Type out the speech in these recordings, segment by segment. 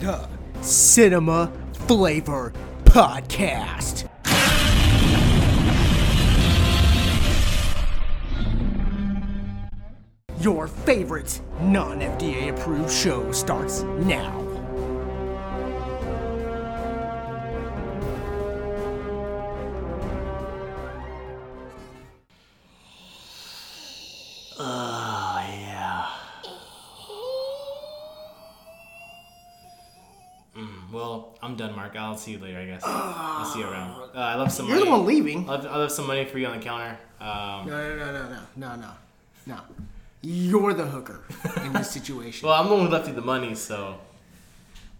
the Cinema Flavor Podcast. Your favorite non FDA approved show starts now. I'll see you later, I guess. I'll see you around. Uh, I love some You're money. the one leaving. I love, I some money for you on the counter. Um, No, no, no, no, no, no, no, no. You're the hooker in this situation. well, I'm the one who left you the money, so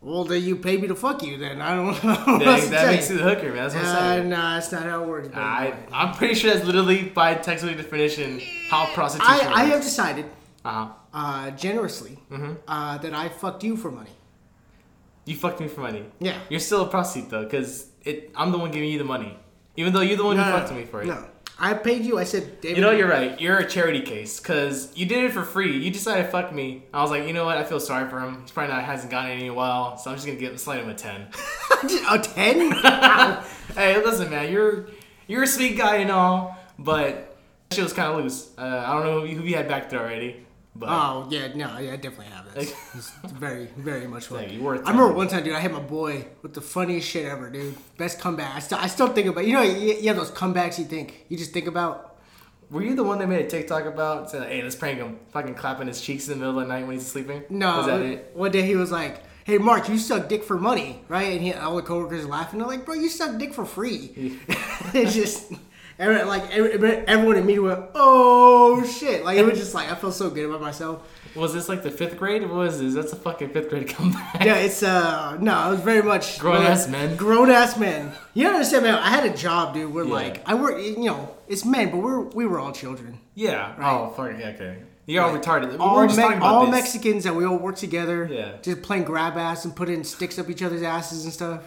Well, then you pay me to fuck you. Then I don't know. that, that makes you. the hooker, man. That's what I'm Uh, saying. nah, that's not how it works. baby I. I'm pretty sure that's literally by technical definition how prostitution I, I have decided, Uh-huh. uh, generously, Mm-hmm. uh, that I fucked you for money. You fucked me for money. Yeah. You're still a prostitute though, because it. I'm the one giving you the money, even though you're the one who fucked me for it. No, I paid you. I said, David. You know, you're right. You're a charity case because you did it for free. You decided to fuck me. I was like, you know what? I feel sorry for him. He's probably not hasn't gotten any in a while, so I'm just gonna give him a slide him a ten. a ten. hey, listen, man. You're you're a sweet guy and all, but that shit was kind of loose. Uh, I don't know who who you had back there already, but oh uh, yeah, no, yeah, I definitely have. Like- It's very, very much fun. Like, you were I remember one time, dude. I hit my boy with the funniest shit ever, dude. Best comeback. I still, I still think about. You know, you, you have those comebacks you think you just think about. were you the one that made a TikTok about said, hey, let's prank him, fucking clapping his cheeks in the middle of the night when he's sleeping? No, was that it? one day he was like, "Hey, Mark, you suck dick for money, right?" And he, all the coworkers laughing. They're like, "Bro, you suck dick for free." it's just, every, like every, everyone immediately went, "Oh shit!" Like it was just like I felt so good about myself. Was this like the fifth grade? What was this? That's a fucking fifth grade comeback. Yeah, it's uh no, it was very much Grown ass men. Grown ass men. You don't understand, man. I had a job, dude. Where Yeah. like I work, you know, it's men, but we're we were all children. Yeah. Oh, fuck. Yeah, okay. You're all retarded. We all were just Me- about all. Mexicans, and we all work together. Yeah. just playing grab ass and putting sticks up each other's asses and stuff.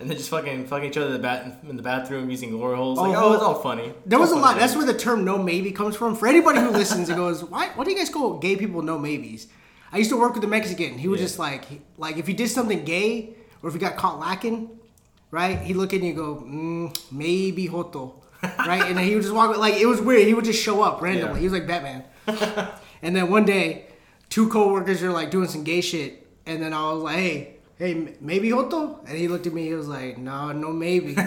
And then just fucking fucking each other in the, bat- in the bathroom using glory holes. Like, Oh, oh, it's all funny. There was a lot. funny That's where the term "no maybe" comes from. For anybody who listens and goes, "Why? Why do you guys call gay people no maybes?" I used to work with a Mexican. He was Yeah. just like, like if you did something gay or if you got caught lacking, right? He'd look at you and go, mm, "Maybe hoto," right? And then he would just walk. Like it was weird. He would just show up randomly. Yeah. He was like Batman. and then one day, two coworkers are like doing some gay shit, and then I was like, "Hey." Hey, maybe Hoto? And he looked at me. He was like, "No, no, maybe."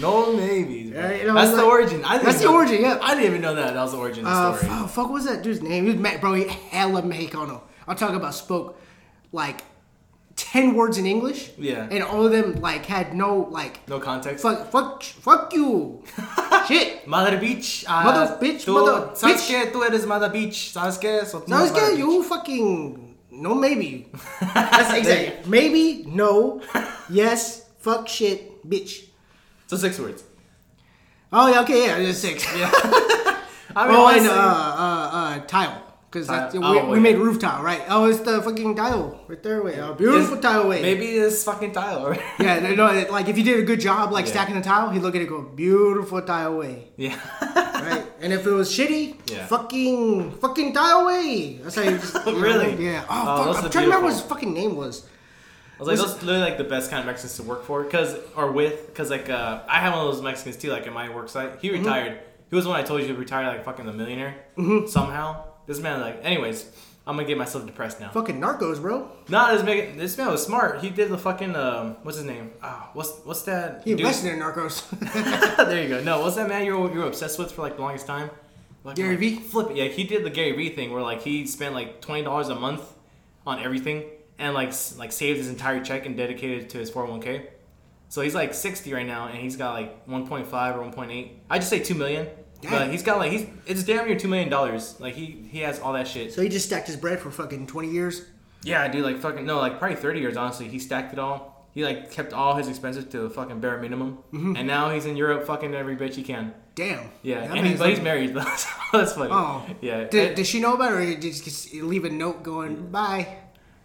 No maybes. bro. Yeah, you know, that's it's the origin. I that's the know- origin, yeah. I didn't even know that. That was the origin of Uh, the story. fuck, fuck, what was that dude's name? He was bro. He hella Mexicano. I'm talking about spoke like ten words in English. Yeah. and all of them like had no like no context. fuck, fuck, fuck you, shit. Mother bitch. Uh, Mother bitch, tú, mother ¿Sabes bitch. qué? Tú eres mother bitch. ¿Sabes qué? So, tú Now eres it's mother good. bitch. You fucking no maybe. That's exactly maybe no yes fuck shit bitch. So six words. Oh yeah, okay, yeah, it's six. Yeah. I mean, Oh, and uh, uh, uh, tile. Because Tile. we, Oh, we yeah. made roof tile, right? Oh, it's the fucking tile right there. Wait, uh, beautiful is- tile way. Maybe it's fucking Tyler. Yeah, no, no, like if you did a good job, like Yeah. stacking the tile, he'd look at it, and go beautiful tile way, yeah. right? and if it was shitty, Yeah. fucking fucking tile way. That's how you just you know, Really? yeah. Oh, Oh, fuck, I'm trying to remember what his fucking name was. I was like, those literally like the best kind of Mexicans to work for, cause or with, cause like uh, I have one of those Mexicans too, like in my work site. He Mm-hmm. retired. He was the one I told you retired like fucking a millionaire Mm-hmm. somehow. This man like, anyways, I'm gonna get myself depressed now. Fucking Narcos, bro. Not as big. This man was smart. He did the fucking um, what's his name? Ah, what's what's that? He dude? invested in Narcos. there you go. No, what's that man you were, you were obsessed with for like the longest time? Like, Gary like, Vee? Flip it. Yeah, he did the Gary Vee thing where like he spent like twenty dollars a month on everything and like like saved his entire check and dedicated it to his 401k. So he's like 60 right now and he's got like 1.5 or 1.8. I just say 2 million. But he's got like he's it's damn near 2 million dollars. Like he he has all that shit. so he just stacked his bread for fucking 20 years. Yeah, dude, like fucking no, like probably thirty years. Honestly, he stacked it all. He like kept all his expenses to a fucking bare minimum, Mm-hmm. and now he's in Europe fucking every bitch he can. Damn. Yeah, That and he, man's but he's like- married. That's funny. Oh. yeah. Did, she know about it, or did just leave a note going, bye?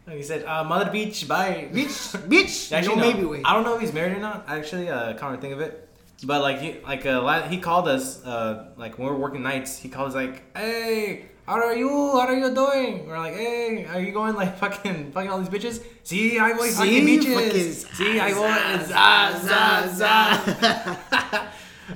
he said, uh, "Mother Beach, bye." Bitch, bitch. Actually, no, no. I don't know if he's married or not. Actually, uh, come to think of it, but like he like uh, he called us uh, like when we were working nights. He called us like, "Hey, how are you? How are you doing? We're like, hey, are you going like fucking fucking all these bitches? See, I voy fucking. Fucking See, I voy za, za za za.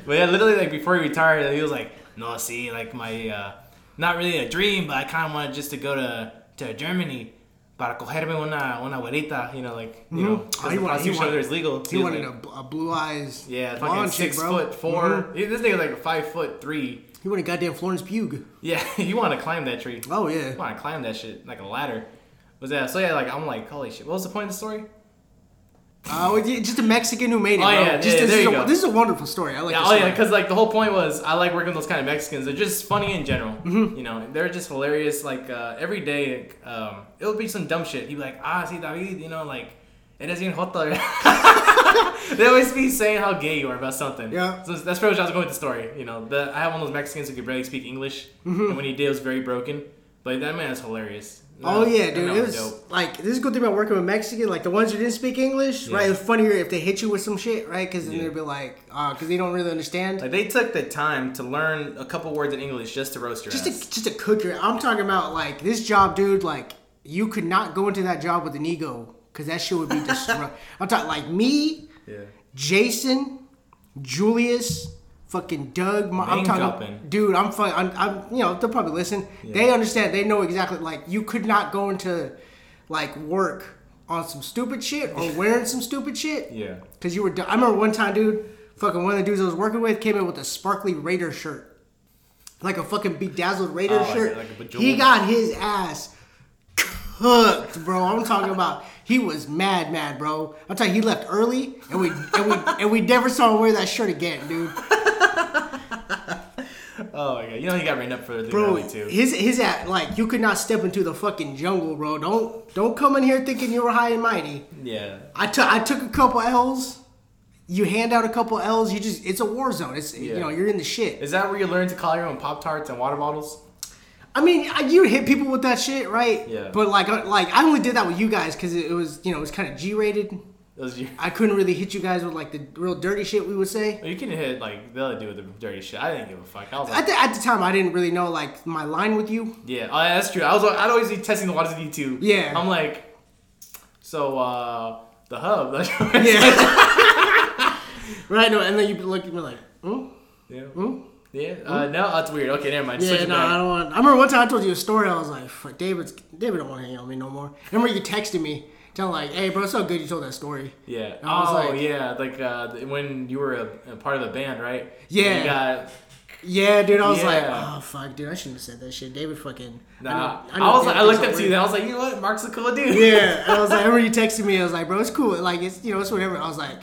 But yeah, literally like before he retired, he was like, no, see, like my uh, not really a dream, but I kind of wanted just to go to to Germany. Para cogerme una, una güerita, you know, like, you know, Oh, he the wanted- he wanted- is legal. He was wanted like, a, a blue eyes. yeah, fucking six chick, foot 4 Mhm. This nigga like five foot three. He wanted goddamn Florence Pugh. Yeah, you want to climb that tree. Oh yeah. You want to climb that shit like a ladder. Was that so? Yeah, like I'm like, holy shit. What was the point of the story? Uh, just a Mexican who made it. Oh, bro. yeah, just, yeah, this, there is you a, go. this is a wonderful story. I like. Yeah, this oh yeah, because like the whole point was I like working with those kind of Mexicans. They're just funny in general. Mm-hmm. You know, they're just hilarious. Like uh, every day, um, it would be some dumb shit. He'd be like, ah, see David, you know, like. Eres bien joto. they always be saying how gay you are about something. Yeah. So that's pretty much how I was going with the story. You know, the, I have one of those Mexicans who could barely speak English, Mm-hmm. and when he did, it was very broken. But that man is hilarious. Oh yeah, dude. It was dope. like this is a good thing about working with Mexican. Like the ones who didn't speak English, right? Yeah. It's funnier if they hit you with some shit, right? Because then Yeah. they'd be like, uh, because they don't really understand. Like they took the time to learn a couple words in English just to roast your just ass. to just to cook your. I'm talking about like this job, dude. Like you could not go into that job with an ego, because that shit would be destroyed. I'm talking like me, yeah. Jason, Julius, fucking Doug. My, I'm talking, dropping. dude. I'm, fu- I'm, I'm, you know, they'll probably listen. They understand. They know exactly. Like you could not go into like work on some stupid shit or wearing some stupid shit. Yeah. Cause you were. I remember one time, dude. Fucking one of the dudes I was working with came in with a sparkly Raider shirt, like a fucking bedazzled Raider Oh, shirt. like a bejeweled- he got his ass cooked, bro. I'm talking about. He was mad, mad, bro. I'm telling you, he left early, and we and we and we never saw him wear that shirt again, dude. Oh my god. You know he got rained up for the Bro, early too. his his at like you could not step into the fucking jungle, bro. Don't don't come in here thinking you were high and mighty. Yeah. I took I took a couple L's. You hand out a couple L's. You just it's a war zone. It's you know you're in the shit. Is that where you learn to call your own Pop Tarts and water bottles? I mean, you hit people with that shit, right? Yeah. But like, I- like I only did that with you guys because it, was, you know, it was kind of G-rated. You. I couldn't really hit you guys with like the real dirty shit we would say. You can hit like the other dude with the dirty shit. I didn't give a fuck. I was At the, at the time, I didn't really know like my line with you. yeah, oh, that's true. I was I'd always be testing the waters with you too. Yeah. I'm like, so uh the hub. Yeah. right. No, and then you'd be looking you'd like, hmm? yeah. Hmm? Yeah. Uh, no, that's weird. Okay, never mind. Yeah, Switch no, back. I don't want. I remember one time I told you a story. I was like, "Fuck, David's David don't want to hang out with me no more." I remember you texted me, telling like, "Hey, bro, it's so good you told that story." Yeah. I was oh, like- yeah. Like uh, when you were a, a part of the band, right? Yeah. You got. Yeah, dude, I was like, "Oh fuck, dude, I shouldn't have said that shit." David fucking. Nah. I, I, know- know was like, I looked up to you. I was like, you know what? Mark's a cool dude. Yeah, and I was like, I remember you texted me. I was like, bro, it's cool. Like, it's you know, it's whatever. I was like,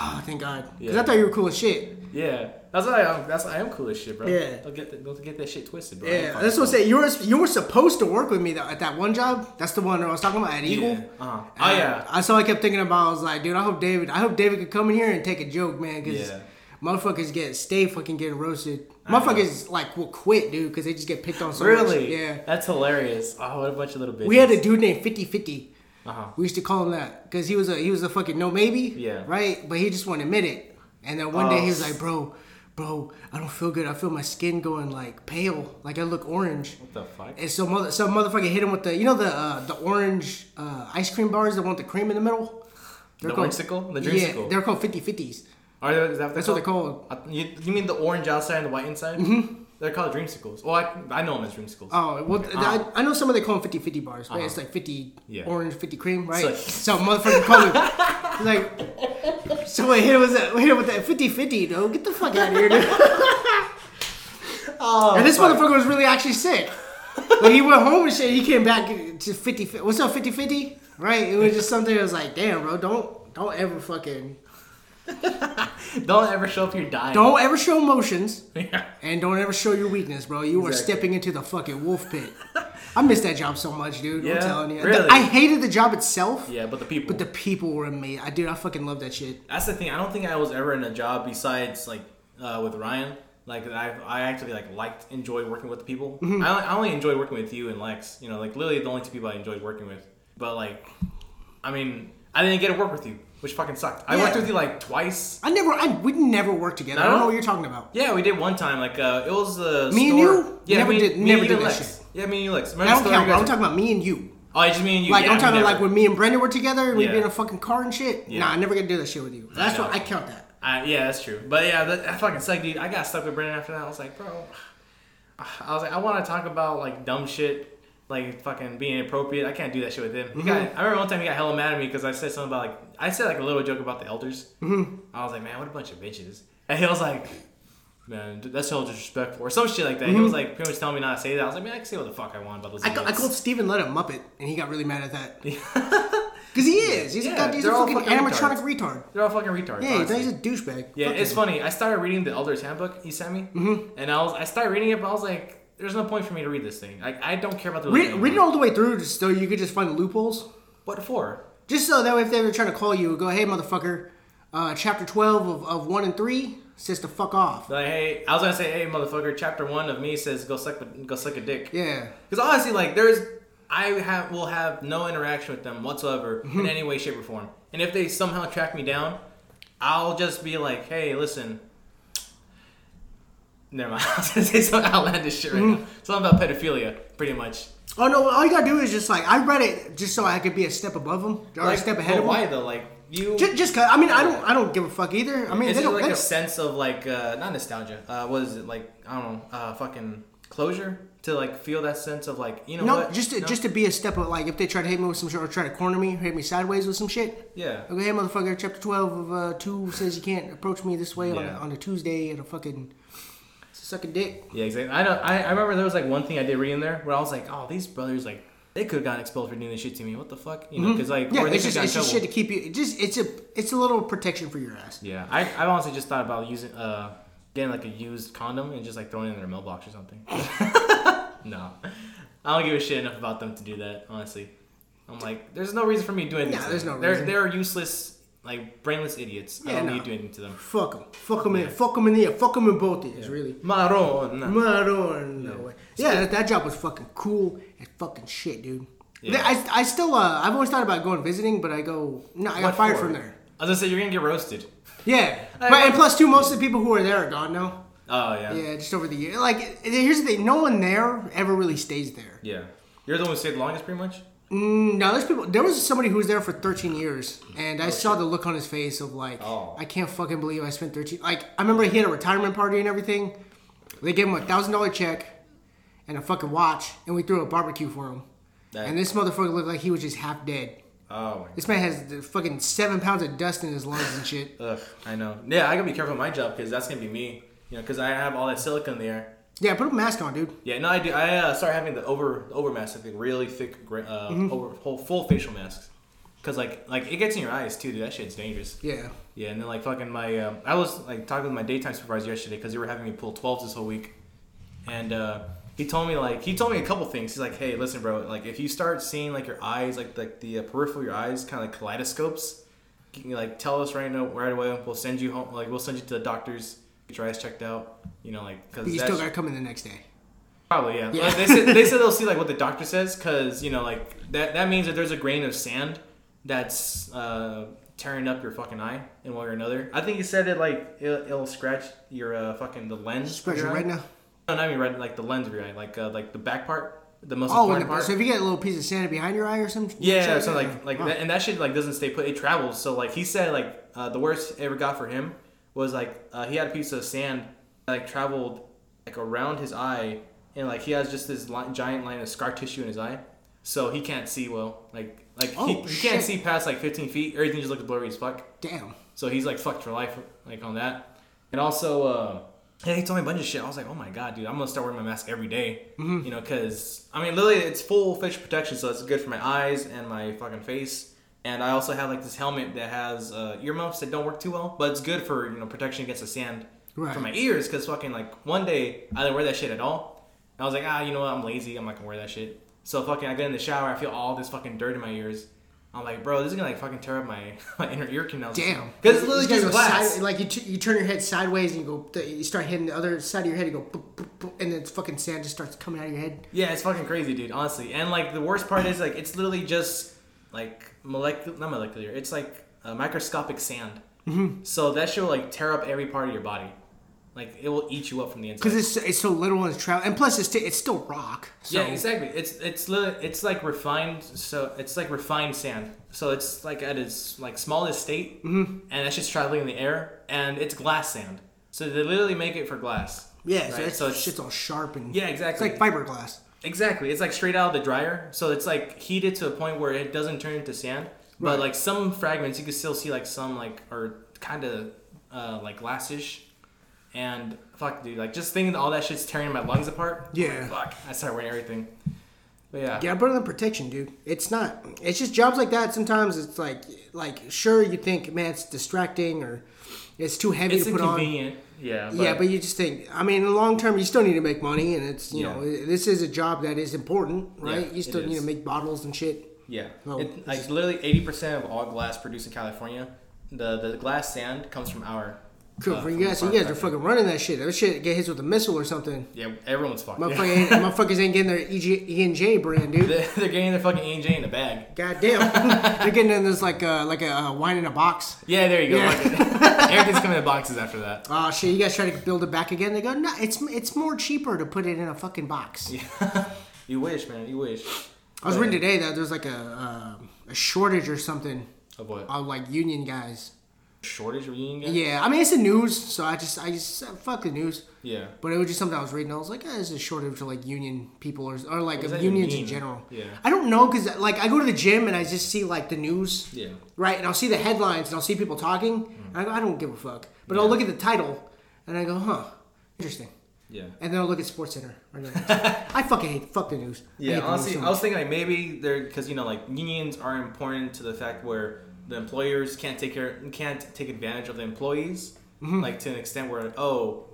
oh, thank God, because Yeah. I thought you were cool as shit. Yeah, that's why I am. That's why I am cool as shit, bro. Yeah. don't get that, don't get that shit twisted, bro. Yeah, that's what I say. You were you were supposed to work with me though, at that one job. That's the one I was talking about at Eagle. Yeah. Uh-huh. Oh And yeah. I so I kept thinking about. I was like, dude, I hope David. I hope David could come in here and take a joke, man, because Yeah. motherfuckers get stay fucking getting roasted. Motherfuckers like will quit, dude, because they just get picked on so much. Really? Yeah. That's hilarious. Oh, what a bunch of little bitches. We had a dude named 50 50. Uh huh. We used to call him that because he was a he was a fucking no maybe. Yeah. Right, but he just wouldn't admit it. And then one day he was Oh. like, "Bro, bro, I don't feel good. I feel my skin going like pale, like I look orange." What the fuck? And so mother, some motherfucker hit him with the you know the uh, the orange uh, ice cream bars, that want the cream in the middle. The called-? The yeah, dreamsicle? they're called 50 50s. Are they, is that That's what they're called. Uh, You, you mean the orange outside and the white inside? Mm-hmm. They're called dreamsicles. Well, I, I know them as dreamsicles. Oh well, th- Uh-huh. I, I know some of they call them 50 50 bars, right? It's like 50 Yeah. orange, 50 cream, right? So- So, motherfucker called me like, so hit him with that, hit him with that 50 50, dude. Get the fuck out of here, dude. oh, And this fuck. motherfucker was really actually sick. When he went home and shit, he came back to 50. fi- What's up, 50 50? Right? It was just something that was like, damn, bro, don't don't ever fucking Don't ever show up your dying. don't ever show emotions Yeah. and don't ever show your weakness, bro. You are stepping into the fucking wolf pit. I miss that job so much, dude. Yeah? I'm telling you. Really? I hated the job itself, Yeah, but the people. but the people were amazing. I dude, I fucking love that shit. That's the thing. I don't think I was ever in a job besides like uh, with Ryan. Like I, I actually like liked enjoyed working with the people. Mm-hmm. I, only, I only enjoyed working with you and Lex. You know, like literally the only two people I enjoyed working with. But like, I mean, I didn't get to work with you, which fucking sucked. I Yeah. worked with you like twice. I never, I we never worked together. I don't know what you're talking about. Yeah, we did one time. Like uh, it was the Me and store- you? Yeah, Never me, did- me, never you, did and that Lex. shit. Yeah, me and you, like, remember I the don't count, you guys- I'm talking about me and you. Oh, just me and you. Like yeah, I'm talking never. like when me and Brendan were together and we'd be Yeah. in a fucking car and shit. Yeah. Nah, I never gonna do that shit with you. That's know. what I count that. I, yeah, that's true. But yeah, that, that fucking sucked, dude. I got stuck with Brendan after that. I was like, bro, I was like, I want to talk about like dumb shit, like fucking being inappropriate. I can't do that shit with him. Mm-hmm. I remember one time he got hella mad at me because I said something about like I said like a little joke about the elders. Mm-hmm. I was like, man, what a bunch of bitches. And he was like, man, that's so disrespectful or some shit like that. He was like pretty much telling me not to say that. I was like, man, I can say what the fuck I want about those. Mm-hmm. I, ca- I called Stephen Lett a Muppet and he got really mad at that. Because he is. He's a, Yeah, god, he's a fucking fucking animatronic retard. They're all fucking retards. Yeah, he's, honestly. he's a douchebag. Yeah, Fuck it's him. funny. I started reading the Elder's Handbook he sent me, mm-hmm. and I was I started reading it, but I was like, "There's no point for me to read this thing. Like, I don't care about the Read, it all the way through just so you could just find the loopholes. What for? Just so that way if they were trying to call you, go, hey, motherfucker, uh, chapter 12 of, of 1 and 3 says to fuck off. Like, hey, I was gonna say, hey, motherfucker. Chapter one of me says go suck, a- go suck a dick. Yeah. Because honestly, like, there's I have will have no interaction with them whatsoever Mm-hmm. in any way, shape, or form. And if they somehow track me down, I'll just be like, hey, listen. Never mind. I was gonna say some outlandish shit right Mm-hmm. now. Something about pedophilia, pretty much. Oh, no, all you gotta do is just like, I read it just so I could be a step above them, or a step ahead of why them. though? Like you. Just, just cause, I mean, I don't, I don't give a fuck either. I mean, Is it like a sense of like uh, not nostalgia? Uh, what is it like? I don't know. Uh, fucking closure to like feel that sense of like you know no, what? just to, No? just to be a step of like if they try to hit me with some shit or try to corner me, hit me sideways with some shit. yeah. Okay, hey motherfucker, chapter twelve of uh, two says you can't approach me this way on, a, on a Tuesday at a fucking suck a dick. Yeah, exactly. I know. I, I remember there was like one thing I did read in there where I was like, oh, these brothers like they could have gotten expelled for doing this shit to me. What the fuck? You know, because like Mm-hmm. Yeah, or they it's could just have it's just shit to keep you. It just it's a it's a little protection for your ass. Yeah, I I honestly just thought about using uh getting like a used condom and just like throwing it in their mailbox or something. no, I don't give a shit enough about them to do that. Honestly, I'm like, there's no reason for me doing this. Nah, there's no they're, reason. They're useless, like brainless idiots. I Yeah, don't no. need to do anything to them. Fuck them. Fuck them in. Fuck them in the. Fuck them in both ears. Really. Maron. Maron, no way. Yeah, that, that job was fucking cool and fucking shit, dude. Yeah. I, I still uh I've always thought about going visiting, but I go no, I got What fired for? from there. I was gonna say you're gonna get roasted. Yeah, I- but and plus two, most of the people who are there are gone now. Oh yeah. Yeah, just over the year. Like here's the thing: no one there ever really stays there. Yeah. You're the one who stayed the longest, pretty much. Mm, no, there's people. There was somebody who was there for 13 years, and I saw the look on his face of like, Oh. I can't fucking believe I spent 13. Like, I remember he had a retirement party and everything. They gave him a thousand dollar check and a fucking watch, and we threw a barbecue for him. That- And this motherfucker looked like he was just half dead. Oh my. This man has the fucking seven pounds of dust in his lungs and shit. Ugh, I know. Yeah, I gotta be careful with my job because that's gonna be me. You know, because I have all that silicone in the air. Yeah, put a mask on, dude. Yeah, no, I do. I uh, started having the over over mask, like the really thick, uh, Mm-hmm. over whole full facial masks. Cause like like it gets in your eyes too, dude. That shit's dangerous. Yeah. Yeah, and then like fucking my, um, I was like talking with my daytime supervisor yesterday because they were having me pull 12s this whole week, and uh, he told me like he told me a couple things. He's like, hey, listen, bro, like if you start seeing like your eyes, like like the uh, peripheral of your eyes, kind of like kaleidoscopes, can you, like tell us right now right away. We'll send you home. Like we'll send you to the doctors, get your eyes checked out. You know, like because you still gotta come in the next day. Probably yeah. Yeah. Like, they said they said they'll see like what the doctor says because you know like that that means that there's a grain of sand that's uh, tearing up your fucking eye in one way or another. I think he said it like it'll, it'll scratch your uh, fucking the lens. Scratch eye. retina. No, not even red, like the lens of your eye, like uh, like the back part, the most Oh, important part. so if you get a little piece of sand behind your eye or something. Yeah, so like like Oh. that, and that shit like doesn't stay put. It travels. So like he said, like uh, the worst it ever got for him was like uh, he had a piece of sand that, like traveled like around his eye, and like he has just this li- giant line of scar tissue in his eye, so he can't see well. Like like he, Oh, he can't see past like 15 feet. Everything just looks blurry as fuck. Damn. So he's like fucked for life, like on that. And also, uh, yeah, he told me a bunch of shit. I was like, oh my god, dude, I'm gonna start wearing my mask every day. Mm-hmm. You know, because I mean, literally, it's full facial protection, so it's good for my eyes and my fucking face. And I also have like this helmet that has uh, earmuffs that don't work too well, but it's good for you know protection against the sand Right. for my ears. Because fucking like one day I didn't wear that shit at all. And I was like, ah, you know what? I'm lazy. I'm not gonna wear that shit. So fucking, I get in the shower. I feel all this fucking dirt in my ears. I'm like, bro, this is gonna like fucking tear up my, my inner ear canals. Damn. Because it's literally just glass. side- like you, t- you turn your head sideways and you go. th- You start hitting the other side of your head. You go, boop, boop, boop, and then fucking sand just starts coming out of your head. Yeah, it's fucking crazy, dude. Honestly, and like the worst part is like it's literally just like molecular, not molecular. It's like microscopic sand. Mm-hmm. So that shit will like tear up every part of your body. Like it will eat you up from the inside. because it's it's so little and it's travel, and plus it's t- it's still rock. So, yeah, exactly. It's it's li- it's like refined. So it's like refined sand. So it's like at its like smallest state, Mm-hmm. and that's just traveling in the air, and it's glass sand. So they literally make it for glass. Yeah, so, it's, so it's- shit's all sharp and Yeah, It's exactly. like fiberglass. Exactly. It's like straight out of the dryer. So it's like heated to a point where it doesn't turn into sand. But like some fragments, you can still see like some like are kind of uh, like glassish. And fuck, dude, like just thinking that all that shit's tearing my lungs apart. Yeah. Fuck, I started wearing everything. But yeah. Yeah, put on protection, dude. It's not. It's just jobs like that. Sometimes it's like, like sure you think, man, it's distracting or it's too heavy It's to put on. Yeah. But, yeah, but you just think. I mean, in the long term, you still need to make money, and it's you Yeah. know, this is a job that is important, right? Yeah, you still need to make bottles and shit. Yeah. No, it, like literally eighty percent of all glass produced in California, the the glass sand comes from our. Cool uh, for you guys. So you guys are fucking running that shit. That shit get hit with a missile or something. Yeah, everyone's fucked. Motherfucker ain't, motherfuckers ain't getting their EG, E and J brand, dude. They're, they're getting their fucking A and J in a bag. God damn, they're getting in this like uh, like a uh, wine in a box. Yeah, there you go. Yeah. Everything's coming in boxes after that. Oh shit! You guys try to build it back again. They go, no, it's it's more cheaper to put it in a fucking box. Yeah. You wish, man. You wish. I was reading today that there's like a uh, a shortage or something Of what? of like union guys. Shortage of union guys? Yeah, I mean it's the news, so I just I just uh, fuck the news. Yeah. But it was just something I was reading. I was like, eh, there's a shortage of like union people or, or like of unions in general. Yeah. I don't know because like I go to the gym and I just see like the news, Yeah. right? And I'll see the headlines and I'll see people talking. And I go, I don't give a fuck. But I'll look at the title and I go, huh, interesting. Yeah. And then I'll look at Sports Center. I fucking hate fuck the news. Yeah, the news honestly, so I was thinking like maybe they're because you know like unions are important to the fact where the employers can't take care can't take advantage of the employees Mm-hmm. like to an extent where oh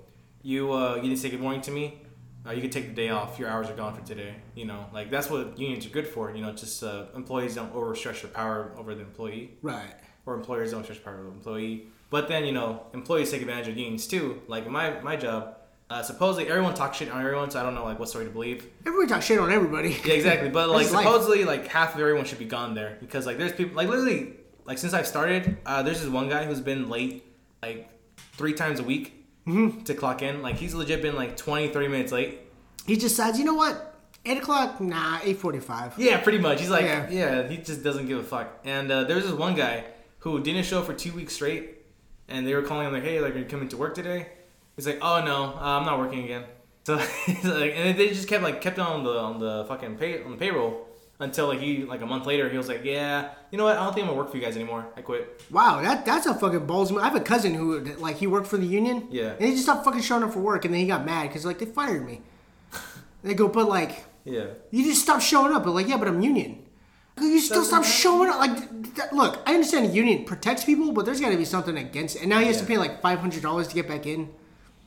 you uh you didn't say good morning to me uh, you can take the day off your hours are gone for today you know like that's what unions are good for you know just uh, employees don't overstretch their power over the employee right. or employers don't stretch power over the employee but then you know employees take advantage of unions too like my my job uh, supposedly everyone talks shit on everyone so I don't know like what story to believe Everybody talks shit on everybody. yeah, exactly. But like That's life. supposedly, like half of everyone should be gone there because like there's people like literally like since I've started, uh, there's this one guy who's been late like three times a week Mm-hmm. to clock in. Like he's legit been like 20, 30 minutes late. He just says, you know what? Eight o'clock? Nah, eight forty-five. Yeah, pretty much. He's like, Yeah. yeah, he just doesn't give a fuck. And uh, there's this one guy who didn't show for two weeks straight, and they were calling him like, hey, like, are you coming to work today? He's like, oh no, uh, I'm not working again. So he's like, and they just kept like kept on the on the fucking pay on the payroll until like he like a month later he was like, yeah, you know what? I don't think I'm gonna work for you guys anymore. I quit. Wow, that that's a fucking balls move. I have a cousin who like he worked for the union. Yeah. And he just stopped fucking showing up for work, and then he got mad because like they fired me. they go, but like Yeah. you just stopped showing up. But like, yeah, but I'm union. You still Doesn't stop matter. showing up. Like, look, I understand the union protects people, but there's got to be something against it. And now he has to pay like five hundred dollars to get back in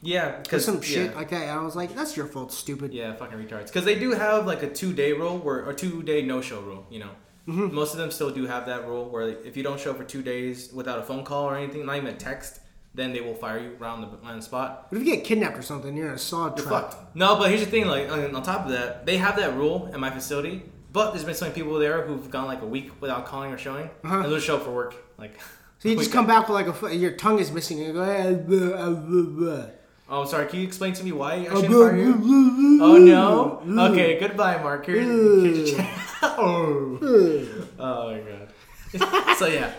Yeah, because some yeah. shit like that. And I was like, that's your fault, stupid. Yeah, fucking retards. Because they do have like a two day rule where or two day no show rule. You know, Mm-hmm. most of them still do have that rule where if you don't show for two days without a phone call or anything, not even a text, then they will fire you around the on the spot. But if you get kidnapped or something, you're in a You're trap. fucked. No, but here's the thing. Like on top of that, they have that rule in my facility. But there's been so many people there who've gone like a week without calling or showing, Uh-huh. and they'll show up for work. Like, So you just come back with like a your tongue is missing, and you go, eh, blah, uh, blah, blah. Oh, sorry. Can you explain to me why I shouldn't fire you? Oh no. Okay, goodbye, Mark. Here's, here's your check. oh. oh my god. so yeah.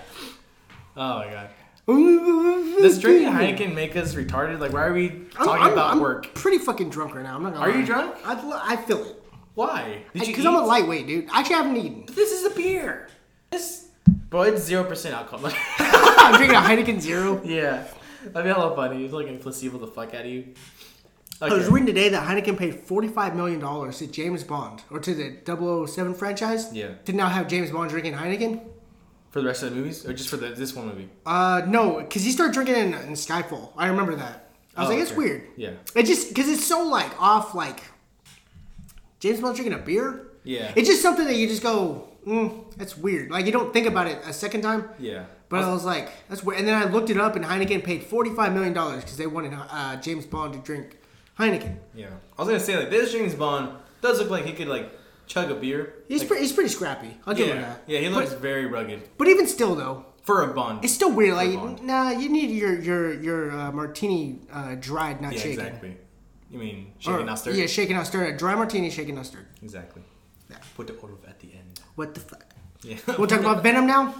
Oh my god. Does drinking Heineken make us retarded? Like, why are we I'm- talking I'm- about I'm work? pretty fucking drunk right now. I'm not gonna Are you drunk? I, I feel it. Why? Because I'm a lightweight, dude. Actually, I haven't eaten. This is a beer. This, bro, it's zero percent alcohol. I'm drinking a Heineken Zero. yeah, that'd be a hella funny. It's like a placebo the fuck out of you. I was reading today that Heineken paid $45 million to James Bond, or to the 007 franchise, Yeah. to now have James Bond drinking Heineken. For the rest of the movies, or just for the, this one movie? Uh, no, because he started drinking in, in Skyfall. I remember that. I was Oh, like, it's okay. weird. Yeah. It just, because it's so, like, off, like, James Bond drinking a beer? Yeah. It's just something that you just go, mm, that's weird. Like, you don't think about it a second time. Yeah. But I was like, that's weird. And then I looked it up, and Heineken paid $45 million because they wanted uh, James Bond to drink Heineken. Yeah, I was gonna say like this James Bond does look like he could like chug a beer. He's, Like, pretty, he's pretty scrappy. I'll give him yeah, that. yeah, he But- looks very rugged. But even still, though, for a Bond, It's still weird. Like, nah, you need your your your uh, martini uh, dried, not yeah, shaken. exactly. You mean Or- shaken not stirred? Yeah, shaken not stirred. A dry martini, shaken not stirred. Exactly. Yeah. Put the olive at the end. What the fuck? Yeah. We'll talk about Venom now.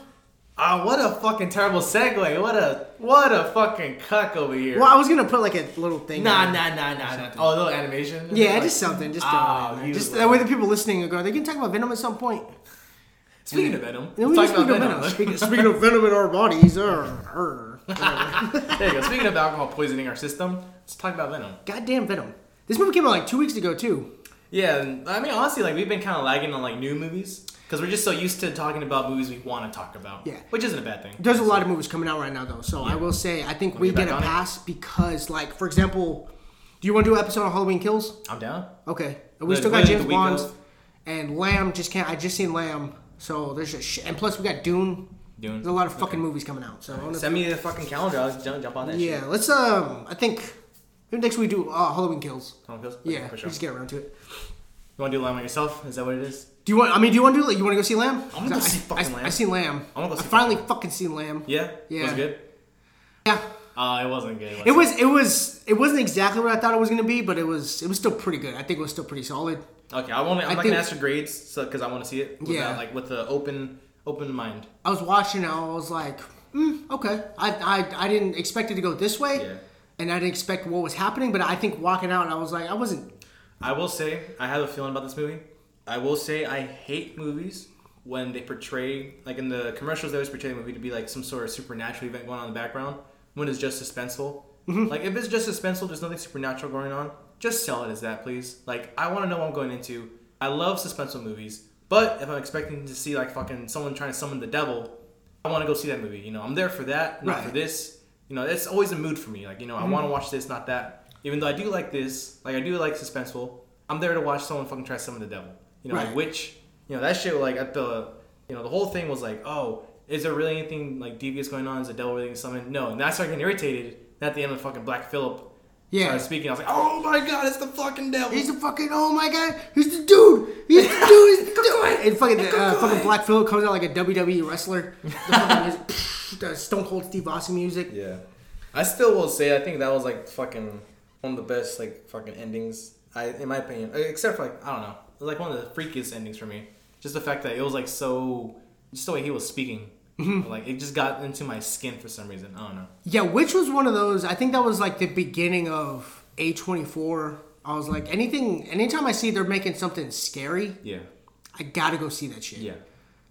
Ah, what a fucking terrible segue. What a what a fucking cuck over here. Well, I was gonna put like a little thing. Nah, nah, nah, nah, nah. Oh, a little animation. Yeah, Like- just something. Just, Oh, it you just that way the people listening are going. They can talk about Venom at some point. Speaking of Venom, we let's talk about Venom. Venom. Speaking, speaking of Venom in our bodies, uh, uh. there you go. Speaking of alcohol poisoning our system, let's talk about Venom. goddamn Venom. This movie came out like two weeks ago too. Yeah, I mean honestly, like we've been kind of lagging on like new movies because we're just so used to talking about movies we want to talk about. Yeah. which isn't a bad thing. There's a lot of movies coming out right now though, so I will say I think we get get a on it? pass because, like, for example, do you want to do an episode on Halloween Kills? I'm down. Okay, we The- still got the- James Bond and Lamb. Just can't. I just seen Lamb, so there's just shit. And plus we got Dune. Dune. There's a lot of fucking movies coming out. So I wanna- Send me the fucking calendar. I'll jump, jump on that. yeah, shit. let's um. I think maybe next we do uh, Halloween Kills. Halloween Kills? Yeah, for we sure. just get around to it. You want to do Lamb yourself? Is that what it is? Do you want? I mean, do you want to do? Like, you want to go see Lamb? I'm gonna go I- see fucking I, Lamb. I seen Lamb. I wanna go I see finally fucking seen Lamb. Yeah. Yeah. Was it good? Yeah. Uh, it wasn't good. It was. It was. It wasn't exactly what I thought it was gonna be, but it was. It was still pretty good. I think it was still pretty solid. Okay, I won't. I'm I not think- gonna ask for grades, so because I want to see it. Without, Yeah. Like with the open, open mind. I was watching. it, I was like, mm, okay. I, I I didn't expect it to go this way, Yeah. and I didn't expect what was happening. But I think walking out, I was like, I wasn't. I will say I have a feeling about this movie. I will say I hate movies when they portray like in the commercials they always portray the movie to be like some sort of supernatural event going on in the background when it's just suspenseful. Mm-hmm. Like if it's just suspenseful, there's nothing supernatural going on. Just sell it as that, please. Like I want to know what I'm going into. I love suspenseful movies, but if I'm expecting to see like fucking someone trying to summon the devil, I want to go see that movie. You know, I'm there for that, not for this. You know, it's always a mood for me. Like you know, I want to watch this, not that. Even though I do like this, like I do like suspenseful, I'm there to watch someone fucking try to summon the devil. You know, Right. like which, you know, that shit. Like at the, you know, the whole thing was like, oh, is there really anything like devious going on? Is the devil really getting summoned? No, and that's why I started getting irritated. At the end of fucking Black Phillip, Yeah. started speaking. I was like, oh my god, it's the fucking devil. He's the fucking. Oh my god, he's the dude. He's the dude. He's the dude. And fucking uh, fucking Black Phillip comes out like a WWE wrestler. The fucking the Stone Cold Steve Austin music. Yeah, I still will say I think that was like fucking one of the best like fucking endings. I, in my opinion, except for like I don't know, it was like one of the freakiest endings for me. Just the fact that it was like so, just the way he was speaking, like it just got into my skin for some reason. I don't know. Yeah, which was one of those. I think that was like the beginning of A24. I was like, anything, anytime I see they're making something scary, Yeah, I gotta go see that shit. yeah,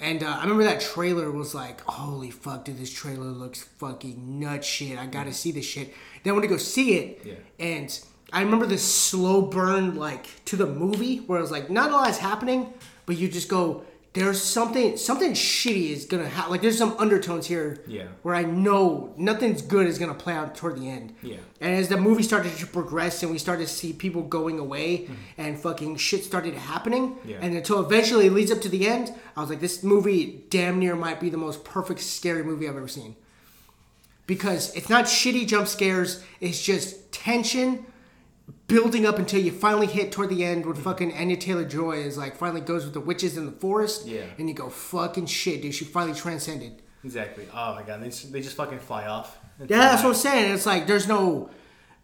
And uh, I remember that trailer was like, holy fuck, dude, this trailer looks fucking nut shit. I gotta see this shit. Then I went to go see it, Yeah. and I remember this slow burn like to the movie where it was like not a lot is happening, but you just go, there's something, something shitty is gonna happen. Like there's some undertones here, Yeah. where I know nothing's good is gonna play out toward the end. Yeah. And as the movie started to progress and we started to see people going away Mm-hmm. and fucking shit started happening, Yeah. and until eventually it leads up to the end, I was like, this movie damn near might be the most perfect scary movie I've ever seen. Because it's not shitty jump scares, it's just tension building up until you finally hit toward the end when fucking Anya Taylor Joy is like finally goes with the witches in the forest. Yeah. And you go, fucking shit, dude, she finally transcended. exactly. Oh my god, they just, they just fucking fly off. Yeah, that's what I'm saying. It's like there's no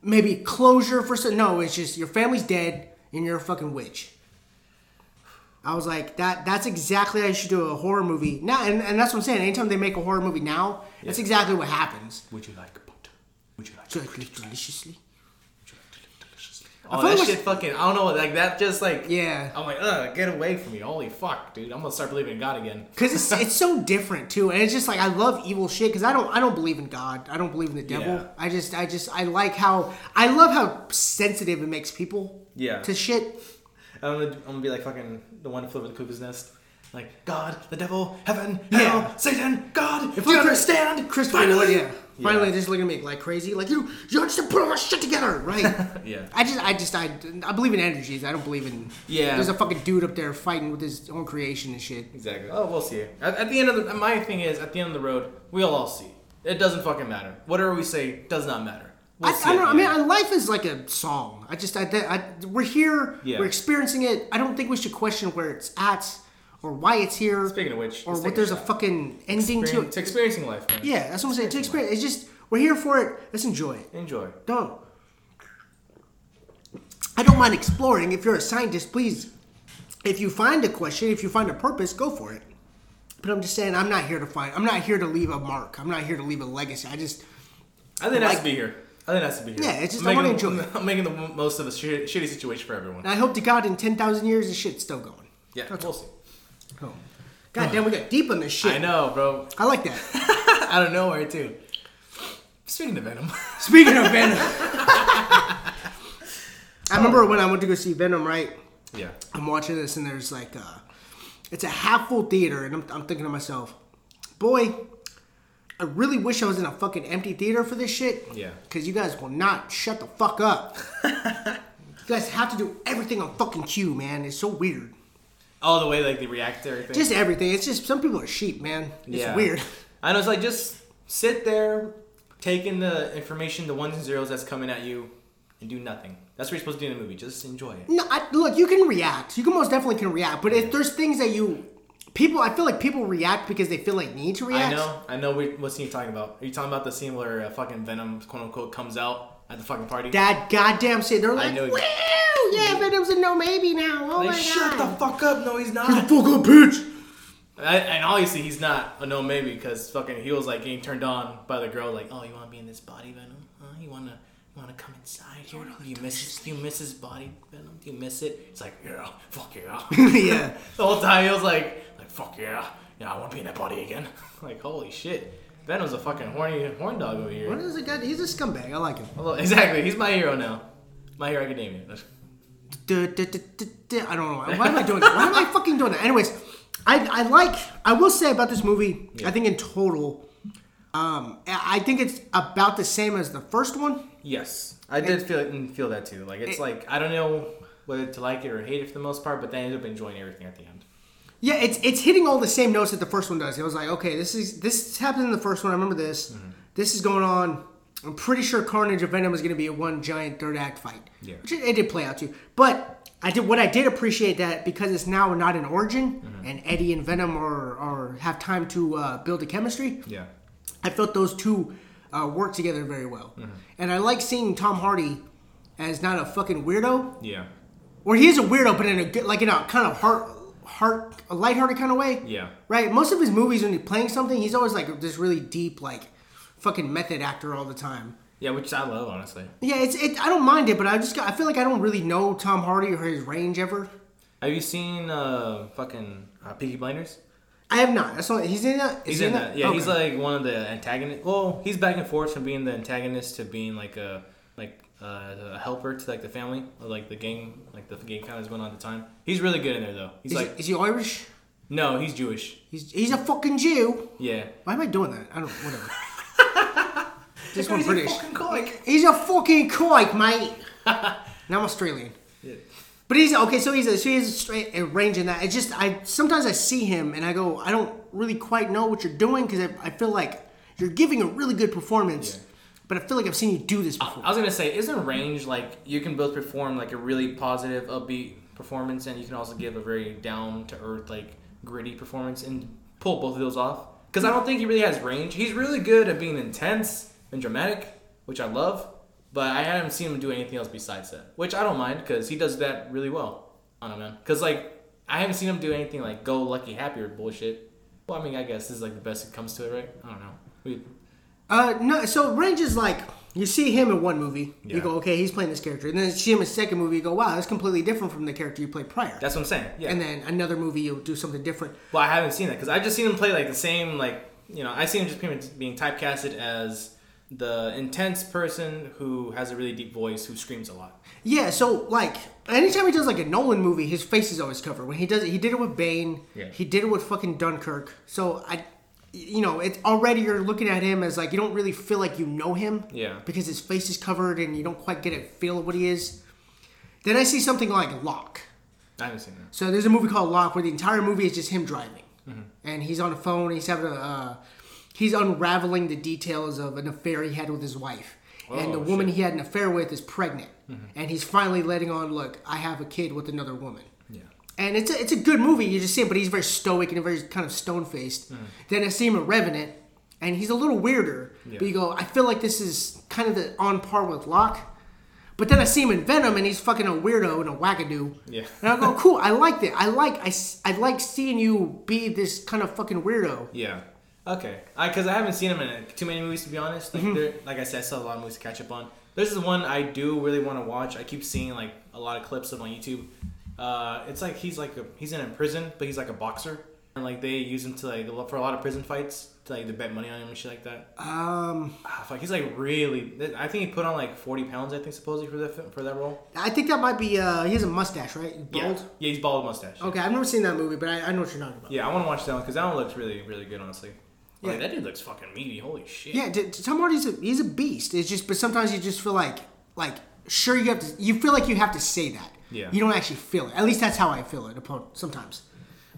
maybe closure for some. No, it's just your family's dead and you're a fucking witch. I was like, that. That's exactly how you should do a horror movie now, and, and that's what I'm saying. Anytime they make a horror movie now, that's exactly what happens. Would you like butter? Would you like So, deliciously. Oh, that like- shit fucking. I don't know. Like that just like. Yeah. I'm like, ugh, get away from me. Holy fuck, dude. I'm gonna start believing in God again. Because it's, it's so different too, and it's just like I love evil shit. Because I don't I don't believe in God. I don't believe in the devil. Yeah. I just I just I like how I love how sensitive it makes people. Yeah. To shit. I'm gonna, I'm gonna be like fucking the one who flew over the cuckoo's nest. Like, God, the devil, heaven, Yeah. hell, Satan, God, If you understand? Christopher Finally! Yeah. Finally, they're just looking at me like crazy. Like you, you just put all my shit together, right? Yeah. I just, I just, I, I believe in energies. I don't believe in. Yeah. There's a fucking dude up there fighting with his own creation and shit. Exactly. Oh, we'll see. At, at the end of the, my thing is, at the end of the road, we'll all see. It doesn't fucking matter. Whatever we say does not matter. We'll I, I don't know. I mean. Life is like a song. I just, I, I, we're here. Yeah. We're experiencing it. I don't think we should question where it's at or why it's here, Speaking of which, or what there's a shot. fucking ending to it. It's experiencing life. Man. Yeah, that's what I'm saying. To experience, it's just we're here for it. Let's enjoy it. Enjoy. Don't. I don't mind exploring. If you're a scientist, please. If you find a question, if you find a purpose, go for it. But I'm just saying, I'm not here to find. I'm not here to leave a mark. I'm not here to leave a legacy. I just. I think that's Like- to be here. I think that's to be here. Yeah, it's just I'm I making- enjoy. I'm making the most of a shitty, shitty situation for everyone. And I hope to God in ten thousand years, this shit's still going. Yeah, we'll see. Oh. God damn, we got deep on this shit. I know, bro. I like that. Out of nowhere too. Speaking of Venom, Speaking of Venom, I remember when I went to go see Venom. Right, yeah, I'm watching this, and there's like, uh, it's a half full theater, and I'm, I'm thinking to myself, boy, I really wish I was in a fucking empty theater for this shit. Yeah. Because you guys will not shut the fuck up. you guys have to do everything on fucking cue, man. It's so weird. All the way like they react to everything. Just everything. It's just some people are sheep, man. It's Yeah. weird. I know it's like just sit there, taking the information, the ones and zeros that's coming at you, and do nothing. That's what you're supposed to do in a movie. Just enjoy it. No, I, look, you can react. You can most definitely can react. But if there's things that you people, I feel like people react because they feel like need to react. I know, I know. We, what scene you're talking about? Are you talking about the scene where uh, fucking Venom, quote unquote, comes out at the fucking party? That goddamn shit. They're like, know "Woo, yeah, Venom's a no maybe now." Oh like, my shut god. Shut the fuck up! No, he's not. Fuck up, bitch. I, and obviously he's not a no maybe because fucking he was like getting turned on by the girl like oh you want to be in this body venom huh? you want to you want to come inside here do you miss his, do you miss his body venom do you miss it it's like yeah fuck yeah yeah. the whole time he was like like fuck yeah yeah I want to be in that body again like holy shit Venom's a fucking horny horn dog over here. here is it? guy? He's a scumbag. I like him. Although- exactly he's my hero now my hero academia. I don't know. Why am I doing that? Why am I fucking doing that? Anyways, I, I like, I will say about this movie, I think in total, um, I think it's about the same as the first one. yes I did feel it, feel that too like it's It- like I don't know whether to like it or hate it for the most part but then I ended up enjoying everything at the end Yeah, it's it's hitting all the same notes that the first one does. It was like, okay, this is this happened in the first one. I remember this. Mm-hmm. This is going on. I'm pretty sure Carnage of Venom is going to be a one giant third act fight. Yeah. which it, it did play out too. But I did what I did appreciate that because it's now not an origin, Mm-hmm. and Eddie and Venom are, are have time to uh, build a chemistry. yeah I felt those two uh, work together very well, Mm-hmm. and I like seeing Tom Hardy as not a fucking weirdo, yeah or he is a weirdo, but in a good, like in a kind of heart, heart, a lighthearted kind of way. Yeah. Right. Most of his movies, when he's playing something, he's always like this really deep, like fucking method actor all the time. Yeah, which I love, honestly. Yeah, it's it. I don't mind it, but I just got, I feel like I don't really know Tom Hardy or his range ever. Have you seen uh fucking uh, Peaky Blinders? I have not. That's not. He's in that. He's he in that. Yeah, he's like one of the antagonists. Well, he's back and forth from being the antagonist to being like a like uh, a helper to like the family or like the gang, like the gang kind of is going on at the time. He's really good in there though. He's Is, like, is he Irish? no, he's Jewish. He's he's a fucking Jew. Yeah. Why am I doing that? I don't. Whatever. Just one He's a British. fucking cock. He's a fucking coik, mate. now I'm Australian. Yeah. But he's okay. So he's a, so he's a straight a range in that. It's just I sometimes I see him and I go I don't really quite know what you're doing because I, I feel like you're giving a really good performance, Yeah. But I feel like I've seen you do this before. I was gonna say, isn't range like you can both perform like a really positive, upbeat performance, and you can also give a very down to earth, like gritty performance, and pull both of those off? Because I don't think he really has range. He's really good at being intense and dramatic, which I love, but I haven't seen him do anything else besides that, which I don't mind because he does that really well on him, man. Because like I haven't seen him do anything like go lucky happy or bullshit. Well, I mean, I guess this is like the best it comes to it, right? I don't know. We, Uh, no. So range is like you see him in one movie, you go okay, he's playing this character, and then you see him in a second movie, you go wow, that's completely different from the character you played prior. that's what I'm saying. Yeah. And then another movie, you'll do something different. Well, I haven't seen that because I've just seen him play like the same like you know I see him just being typecasted as the intense person who has a really deep voice who screams a lot. Yeah, so like anytime he does like a Nolan movie, his face is always covered. When he does it, he did it with Bane. Yeah. He did it with fucking Dunkirk. So I, you know, it's already you're looking at him as like you don't really feel like you know him. Yeah. Because his face is covered and you don't quite get a feel of what he is. Then I see something like Locke. I haven't seen that. So there's a movie called Locke where the entire movie is just him driving, Mm-hmm. and he's on the phone. He's having a, uh, he's unraveling the details of an affair he had with his wife, and the Oh, woman shit. Mm-hmm. he had an affair with is pregnant, and he's finally letting on, look, I have a kid with another woman. And it's a, it's a good movie. You just see him, but he's very stoic and very kind of stone faced. Then I see him in Revenant, and he's a little weirder. But you go, I feel like this is kind of the on par with Locke. But then I see him in Venom, and he's fucking a weirdo and a wackadoo. Yeah. And I go, cool. I like that. I like I, I like seeing you be this kind of fucking weirdo. Yeah. Okay. I because I, haven't seen him in too many movies to be honest. Mm-hmm. Like, there- like I said, I still have a lot of movies to catch up on. This is one I do really want to watch. I keep seeing like a lot of clips of on YouTube. Uh, it's like he's like a, he's in a prison, but he's like a boxer, and like they use him to like for a lot of prison fights to like to bet money on him and shit like that. Um, Ah, fuck, he's like really. I think he put on like forty pounds. I think supposedly for that for that role. I think that might be. Uh, he has a mustache, right? He's Yeah. Bald. Yeah, he's bald with mustache. Okay, I've never seen that movie, but I, I know what you're talking about. Yeah, I want to watch that one because that one looks really really good. Honestly. Like, Yeah. that dude looks fucking meaty. Holy shit. Yeah, Tom Hardy's a, he's a beast. It's just, but sometimes you just feel like, like, sure you have to, you feel like you have to say that. Yeah. You don't actually feel it. At least that's how I feel it. upon- Sometimes,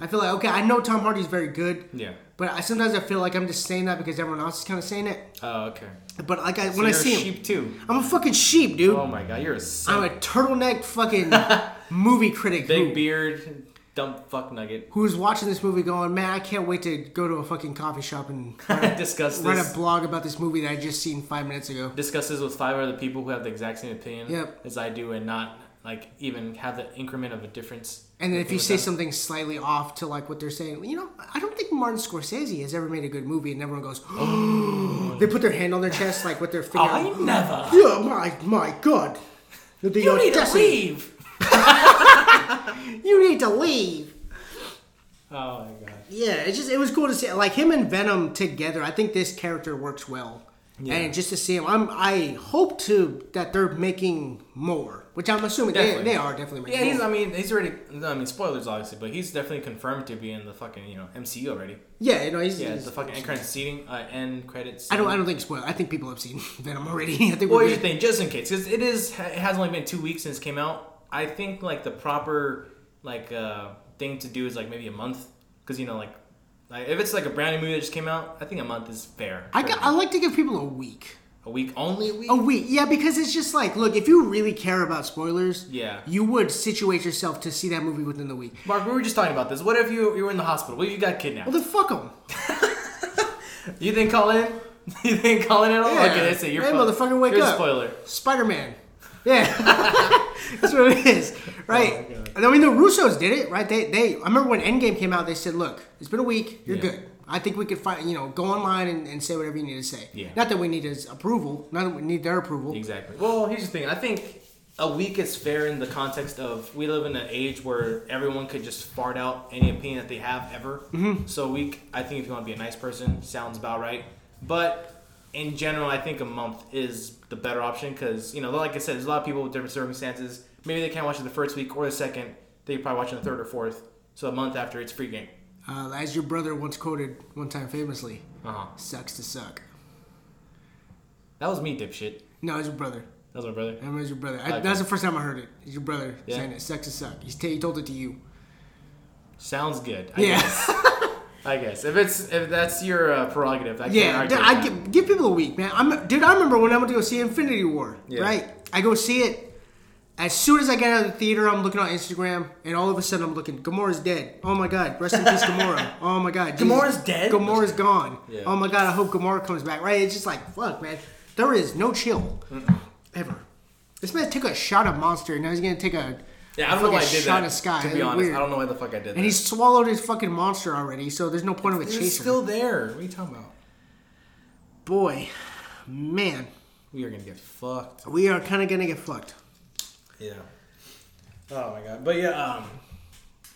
I feel like okay, I know Tom Hardy's very good. Yeah. But I sometimes I feel like I'm just saying that because everyone else is kind of saying it. Oh, okay. But like I, So when I see a him, too. I'm a fucking sheep, dude. Oh my god, you're a simp. I'm a turtleneck fucking movie critic big who, beard, dumb fuck nugget. who's watching this movie going, man, I can't wait to go to a fucking coffee shop and write, Discuss write this. a blog about this movie that I just seen five minutes ago. Discuss this with five other people who have the exact same opinion Yep. as I do, and not like even have the increment of a difference. And then if you say them. something slightly off to like what they're saying, you know, I don't think Martin Scorsese has ever made a good movie, and everyone goes, oh, they put their hand on their chest like with their finger. I never. yeah, my my god, You need to leave. You need to leave. Oh my god. Yeah, it's just it was cool to see like him and Venom together. I think this character works well, Yeah. and just to see him, I'm I hope to that they're making more, which I'm assuming they, they are definitely making. Yeah, he's. I mean, he's already. I mean, spoilers obviously, but he's definitely confirmed to be in the fucking you know MCU already. yeah, you know he's. Yeah, he's- the fucking end credits seating, uh, end credits. I don't. I don't think spoil. I think people have seen Venom already. I think Well, here's the thing, just in case, because it is, it has only been two weeks since it came out. I think like the proper like uh, thing to do is like maybe a month, because you know like, like if it's like a brand new movie that just came out, I think a month is fair. I, got, I like to give people a week. A week only a week. A week, yeah, because it's just like, look, if you really care about spoilers, Yeah. you would situate yourself to see that movie within the week. Mark, we were just talking about this. What if you you were in the hospital? What if you got kidnapped? Well, then fuck them. You didn't call in? You didn't call in at all? Yeah. Okay, that's it. You're Hey, fu- motherfucker, wake Here's up. spoiler. Spider Man. Yeah, that's what it is, right? Oh, my God. And I mean, the Russos did it, right? They, they. I remember when Endgame came out, they said, "Look, it's been a week. You're Yeah. good. I think we could find, you know, go online and, and say whatever you need to say. Yeah. Not that we need his approval. Not that we need their approval. Exactly. Well, here's the thing. I think a week is fair in the context of we live in an age where everyone could just fart out any opinion that they have ever. Mm-hmm. So a week, I think if you want to be a nice person, sounds about right. But in general, I think a month is the better option because you know, like I said, there's a lot of people with different circumstances. Maybe they can't watch it the first week or the second. They probably watch it the third or fourth. So a month after, it's free game. Uh, as your brother once quoted one time famously, Uh huh. "Sucks to suck." That was me, dipshit. No, it's your brother. That was my brother. That was your brother. I. That's the first time I heard it. It's your brother Yeah. saying it. Sucks to suck. He's t- he told it to you. Sounds good. I Yeah. guess. I guess if it's if that's your uh, prerogative, I can't Yeah, argue I give, give people a week, man. I'm, dude, I remember when I went to go see Infinity War. Yeah. Right, I go see it. As soon as I get out of the theater, I'm looking on Instagram, and all of a sudden I'm looking. Gamora's dead. Oh my god, rest in peace, Gamora. Oh my god, Jesus. Gamora's dead? Gamora's gone. Yeah. Oh my god, I hope Gamora comes back. Right? It's just like fuck, man. There is no chill ever. This man took a shot of Monster, and now he's gonna take a Yeah, I don't know why I fucking did shot that. of Skyy. To be honest, weird. I don't know why the fuck I did that. And he swallowed his fucking monster already, so there's no point of a it's still there. What are you talking about? Boy, man, We are gonna get fucked. we are kind of gonna get fucked. Yeah. Oh my god. But yeah, um,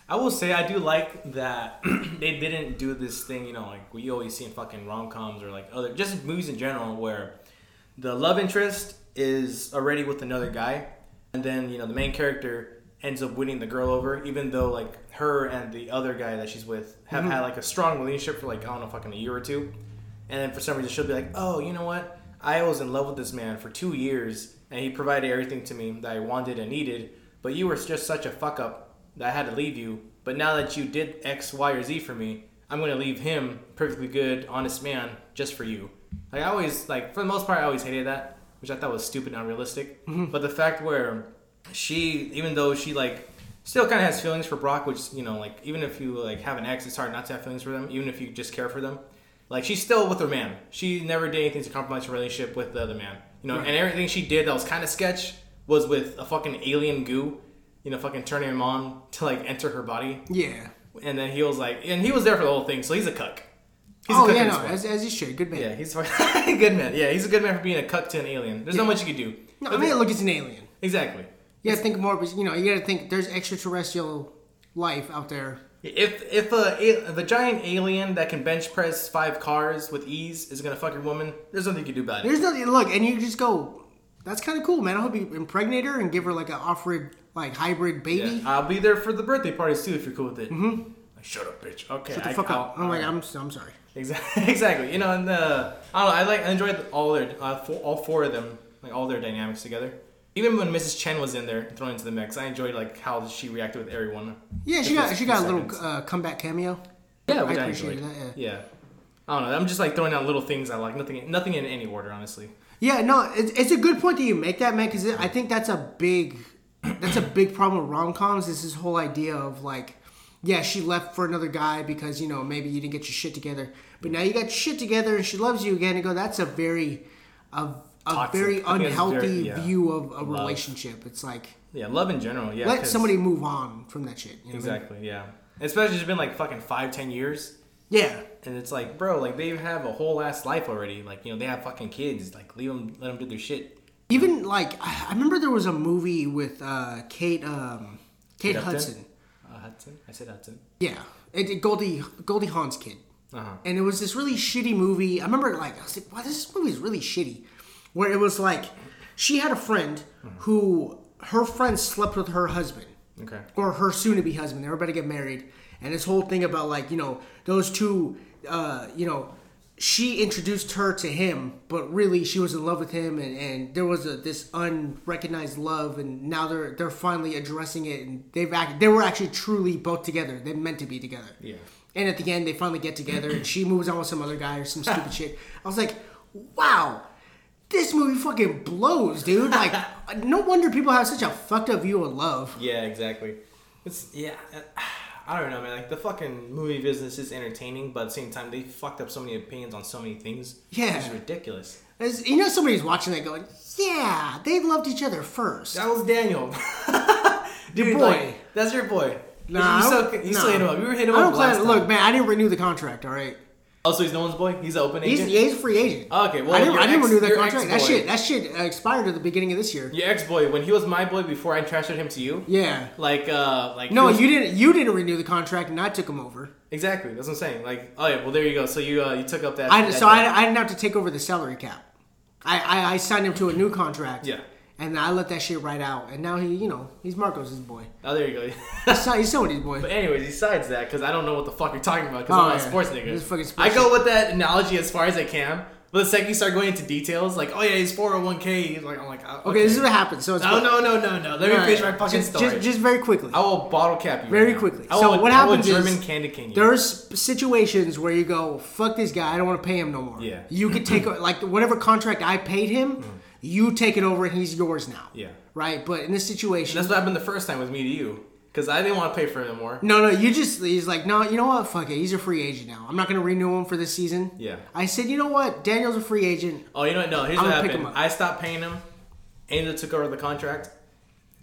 I will say I do like that they didn't do this thing. You know, like we always see in fucking rom coms or like other just movies in general where the love interest is already with another guy, and then you know the main character ends up winning the girl over, even though like her and the other guy that she's with have had like a strong relationship for like I don't know fucking a year or two, and then for some reason she'll be like, oh, you know what? I was in love with this man for two years, and he provided everything to me that I wanted and needed, but you were just such a fuck up that I had to leave you. But now that you did X, Y, or Z for me, I'm gonna leave him, perfectly good, honest man, just for you. Like I always like for the most part I always hated that, which I thought was stupid and unrealistic. Mm-hmm. But the fact where she even though she like still kind of has feelings for Brock, which you know, like even if you like have an ex, it's hard not to have feelings for them, even if you just care for them. Like she's still with her man. She never did anything to compromise her relationship with the other man. You know, Right. and everything she did that was kind of sketch was with a fucking alien goo. You know, fucking turning him on to like enter her body, Yeah. and then he was like, and he was there for the whole thing, so he's a cuck. He's oh a cuck yeah, no, as, as you should. Good man. Yeah, he's a good man. Yeah, he's a good man for being a cuck to an alien. There's not much you can do. No, I mean, look, it's an alien. exactly. You gotta think more. But you know, you gotta think. There's extraterrestrial life out there. If if a, if a giant alien that can bench press five cars with ease is gonna fuck your woman, there's nothing you can do about it. There's nothing. Look, and you just go. That's kind of cool, man. I hope you impregnate her and give her like an offered like hybrid baby. Yeah, I'll be there for the birthday parties too if you're cool with it. Mm-hmm. Like, shut up, bitch. Okay, Shut the I- fuck I'll- up. I'm like, I'm, I'm sorry. Exactly. exactly. You know, and uh, I don't know. I like. I enjoyed all their, uh, four, all four of them, like all their dynamics together. Even when Mrs. Chen was in there thrown into the mix, I enjoyed like how she reacted with everyone. Yeah, she got she got a little uh, comeback cameo. Yeah, I I, appreciated that, yeah. yeah. I don't know. I'm just like throwing out little things I like. Nothing. Nothing in any order, honestly. Yeah, no, it's, it's a good point that you make that, man, because I think that's a big, that's a big problem with rom coms. Is this whole idea of like, yeah, she left for another guy because you know maybe you didn't get your shit together, but now you got shit together and she loves you again. And go, that's a very, a, a Toxic. very I think it's unhealthy very- yeah. view of a Love. relationship. It's like Yeah, love in general. Yeah. let somebody move on from that shit. You know what I mean? Exactly. Yeah. Especially it's been like fucking five, ten years. Yeah. And it's like, bro, like they have a whole ass life already. Like, you know, they have fucking kids. Like, leave them, let them do their shit. Even like I remember there was a movie with uh, Kate um, Kate Upton? Hudson. Uh, Hudson? I said Hudson. Yeah, it, it, Goldie Goldie Hawn's kid. Uh huh. and it was this really shitty movie. I remember like I was like, "Wow, this movie is really shitty." Where it was like she had a friend who her friend slept with her husband Okay. or her soon-to-be husband. They were about to get married, and this whole thing about like you know those two, uh, you know, she introduced her to him, but really she was in love with him, and, and there was a, this unrecognized love, and now they're they're finally addressing it, and they've act, they were actually truly both together. They meant to be together. Yeah. And at the end, they finally get together, and she moves on with some other guy or some stupid shit. I was like, wow, this movie fucking blows, dude. Like, no wonder people have such a fucked up view of love. Yeah, exactly. It's yeah. I don't know, man. Like the fucking movie business is entertaining, but at the same time, they fucked up so many opinions on so many things. Yeah. it's ridiculous. As, you know, somebody's watching that going, yeah, they loved each other first. That was Daniel. Dude, boy. like, that's your boy. Nah, you still, you nah. still hit him up. We were hitting him I up don't plan. Look, man, I didn't renew the contract. All right, Oh, so he's no one's boy. He's an open he's, agent. yeah, he's a free agent. Okay, well, I didn't, I ex- renew that contract. That shit, that shit expired at the beginning of this year. Your ex boy, when he was my boy before I transferred him to you. Yeah. Like, uh, like No, was- you didn't. You didn't renew the contract, and I took him over. exactly. That's what I'm saying. Like, oh yeah, well there you go. So you uh, you took up that. I, that so I, I didn't have to take over the salary cap. I, I, I signed him to a new contract. Yeah. And I let that shit right out, and now he, you know, he's Marcos' boy. Oh, there you go. He's, so- he's somebody's boy. But anyways, besides that, because I don't know what the fuck you're talking about, because Oh, I'm not a yeah. sports nigga. sports I go with that analogy as far as I can, but the second you start going into details, like, oh yeah, he's 401k, he's like, I'm like, uh, okay, Okay, this is what happened. So it's No, no, no, no, no. Let me right. finish my fucking just, story. Just, just very quickly. I will bottle cap you. Very right quickly. So will, what happens is German candy cane you. There's situations where you go, fuck this guy, I don't want to pay him no more. Yeah. You could take like whatever contract I paid him, you take it over and he's yours now. Yeah. Right. But in this situation, That's what happened the first time with me to you, because I didn't want to pay for it anymore. no, no, you just he's like, no, you know what? Fuck it. He's a free agent now. I'm not gonna renew him for this season. Yeah. I said, you know what? Daniel's a free agent. Oh, you know what? No, here's I'm what happened. him up. I stopped paying him. Angel took over the contract,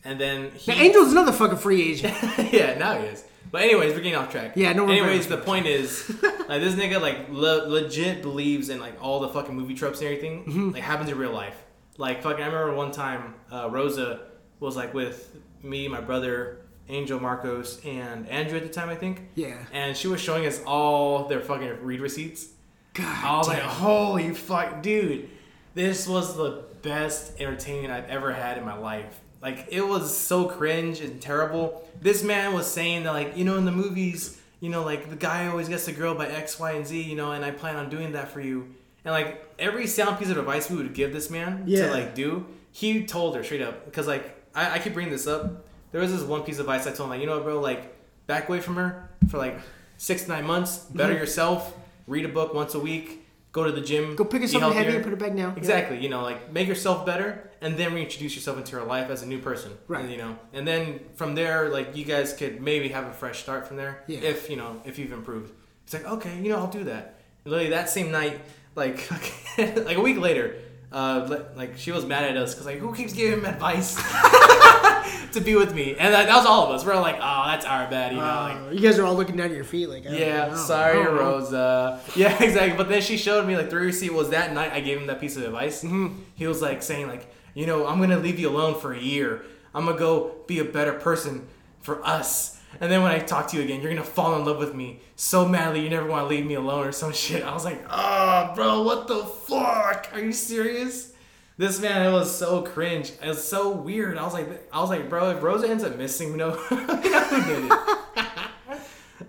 and then he. Now, Angel's another fucking free agent. yeah, now he is. But anyways, we're getting off track. Yeah, no, Anyways, the point is, like this nigga like le- legit believes in like all the fucking movie tropes and everything Mm-hmm. like happens in real life. Like fucking, I remember one time uh, Rosa was like with me, my brother, Angel, Marcos, and Andrew at the time, I think. Yeah. And she was showing us all their fucking read receipts. God. I was like, holy fuck, dude. This was the best entertainment I've ever had in my life. Like, it was so cringe and terrible. This man was saying that, like, you know, in the movies, you know, like, the guy always gets the girl by X, Y, and Z, you know, and I plan on doing that for you. And, like, every sound piece of advice we would give this man Yeah. to, like, do, he told her straight up. Because, like, I, I keep bringing this up. There was this one piece of advice I told him, like, you know what, bro, like, back away from her for, like, six to nine months, better mm-hmm. yourself, read a book once a week, go to the gym, Go pick up something heavy and put it back down. Exactly. You know, like make yourself better, and then reintroduce yourself into her life as a new person. Right. And, you know, and then from there, like you guys could maybe have a fresh start from there. Yeah. If you know, if you've improved. It's like okay, you know, I'll do that. And literally that same night, like like a week later. Uh, like she was mad at us because like who keeps giving him advice to be with me, and that, that was all of us. We're like, oh, that's our bad, you know. like, Uh, you guys are all looking down at your feet like, I don't yeah, know. sorry, I. Rosa. Yeah, exactly. But then she showed me like the receipt was that night I gave him that piece of advice. Mm-hmm. He was like saying like, you know, I'm gonna leave you alone for a year. I'm gonna go be a better person for us. And then when I talk to you again, you're gonna fall in love with me so madly you never want to leave me alone or some shit. I was like, oh, bro, what the fuck? Are you serious? This man, it was so cringe. It was so weird. I was like, I was like, bro, if Rosa ends up missing, you know, who did it?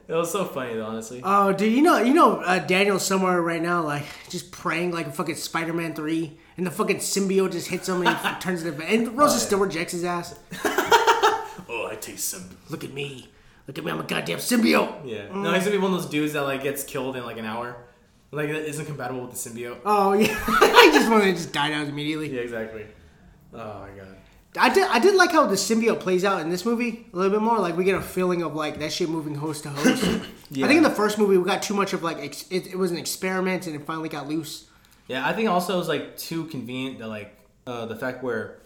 It was so funny though, honestly. Oh, dude, you know, you know, uh, Daniel's somewhere right now, like just praying like a fucking Spider-Man three, and the fucking symbiote just hits him and turns into. And Rosa still rejects his ass. oh, I taste some. Look at me, look at me, I'm a goddamn symbiote. Yeah. No, he's gonna be one of those dudes that like gets killed in like an hour. Like that isn't compatible with the symbiote. Oh yeah, I just wanted to just die out immediately. Yeah, exactly. Oh my god. I did, I did like how the symbiote plays out in this movie a little bit more. Like we get a feeling of like that shit moving host to host. Yeah. I think in the first movie we got too much of like ex- it, it was an experiment and it finally got loose. Yeah, I think also it was like too convenient that like uh, the fact where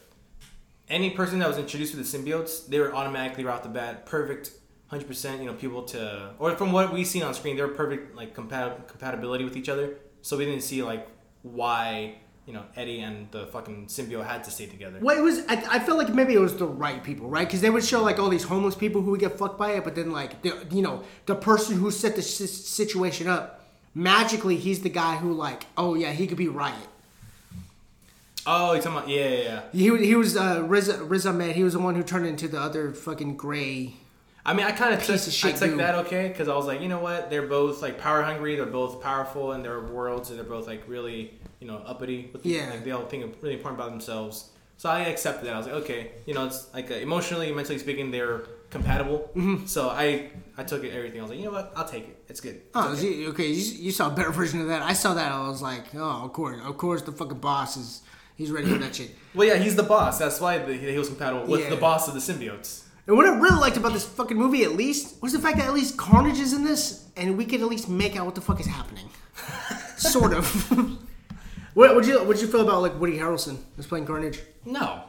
any person that was introduced with the symbiotes, they were automatically right off the bat perfect, hundred percent. You know, people to or from what we seen on screen, they're perfect like compat- compatibility with each other. So we didn't see like why you know Eddie and the fucking symbiote had to stay together. Well, it was. I, I felt like maybe it was the right people, right? Because they would show like all these homeless people who would get fucked by it, but then like the you know the person who set the si- situation up magically he's the guy who like oh yeah he could be Riot. Oh, you're talking about yeah, yeah, yeah. He he was uh, Riz Riz Ahmed. He was the one who turned into the other fucking gray. I mean, I kind of took, I took that okay because I was like, you know what? They're both like power hungry. They're both powerful in their worlds, and they're both like really, you know, uppity. With Yeah. Like they all think really important about themselves. So I accepted that. I was like, okay, you know, it's like uh, emotionally, mentally speaking, they're compatible. Mm-hmm. So I, I took it everything. I was like, you know what? I'll take it. It's good. It's Oh, okay. see, okay, you, you saw a better version of that. I saw that. I was like, oh, of course, of course, the fucking boss is he's ready for that shit. Well, yeah, he's the boss. That's why the, he was compatible with Yeah. the boss of the symbiotes. And what I really liked about this fucking movie, at least, was the fact that at least Carnage is in this, and we could at least make out what the fuck is happening. sort of. what would you what you feel about like Woody Harrelson was playing Carnage? No,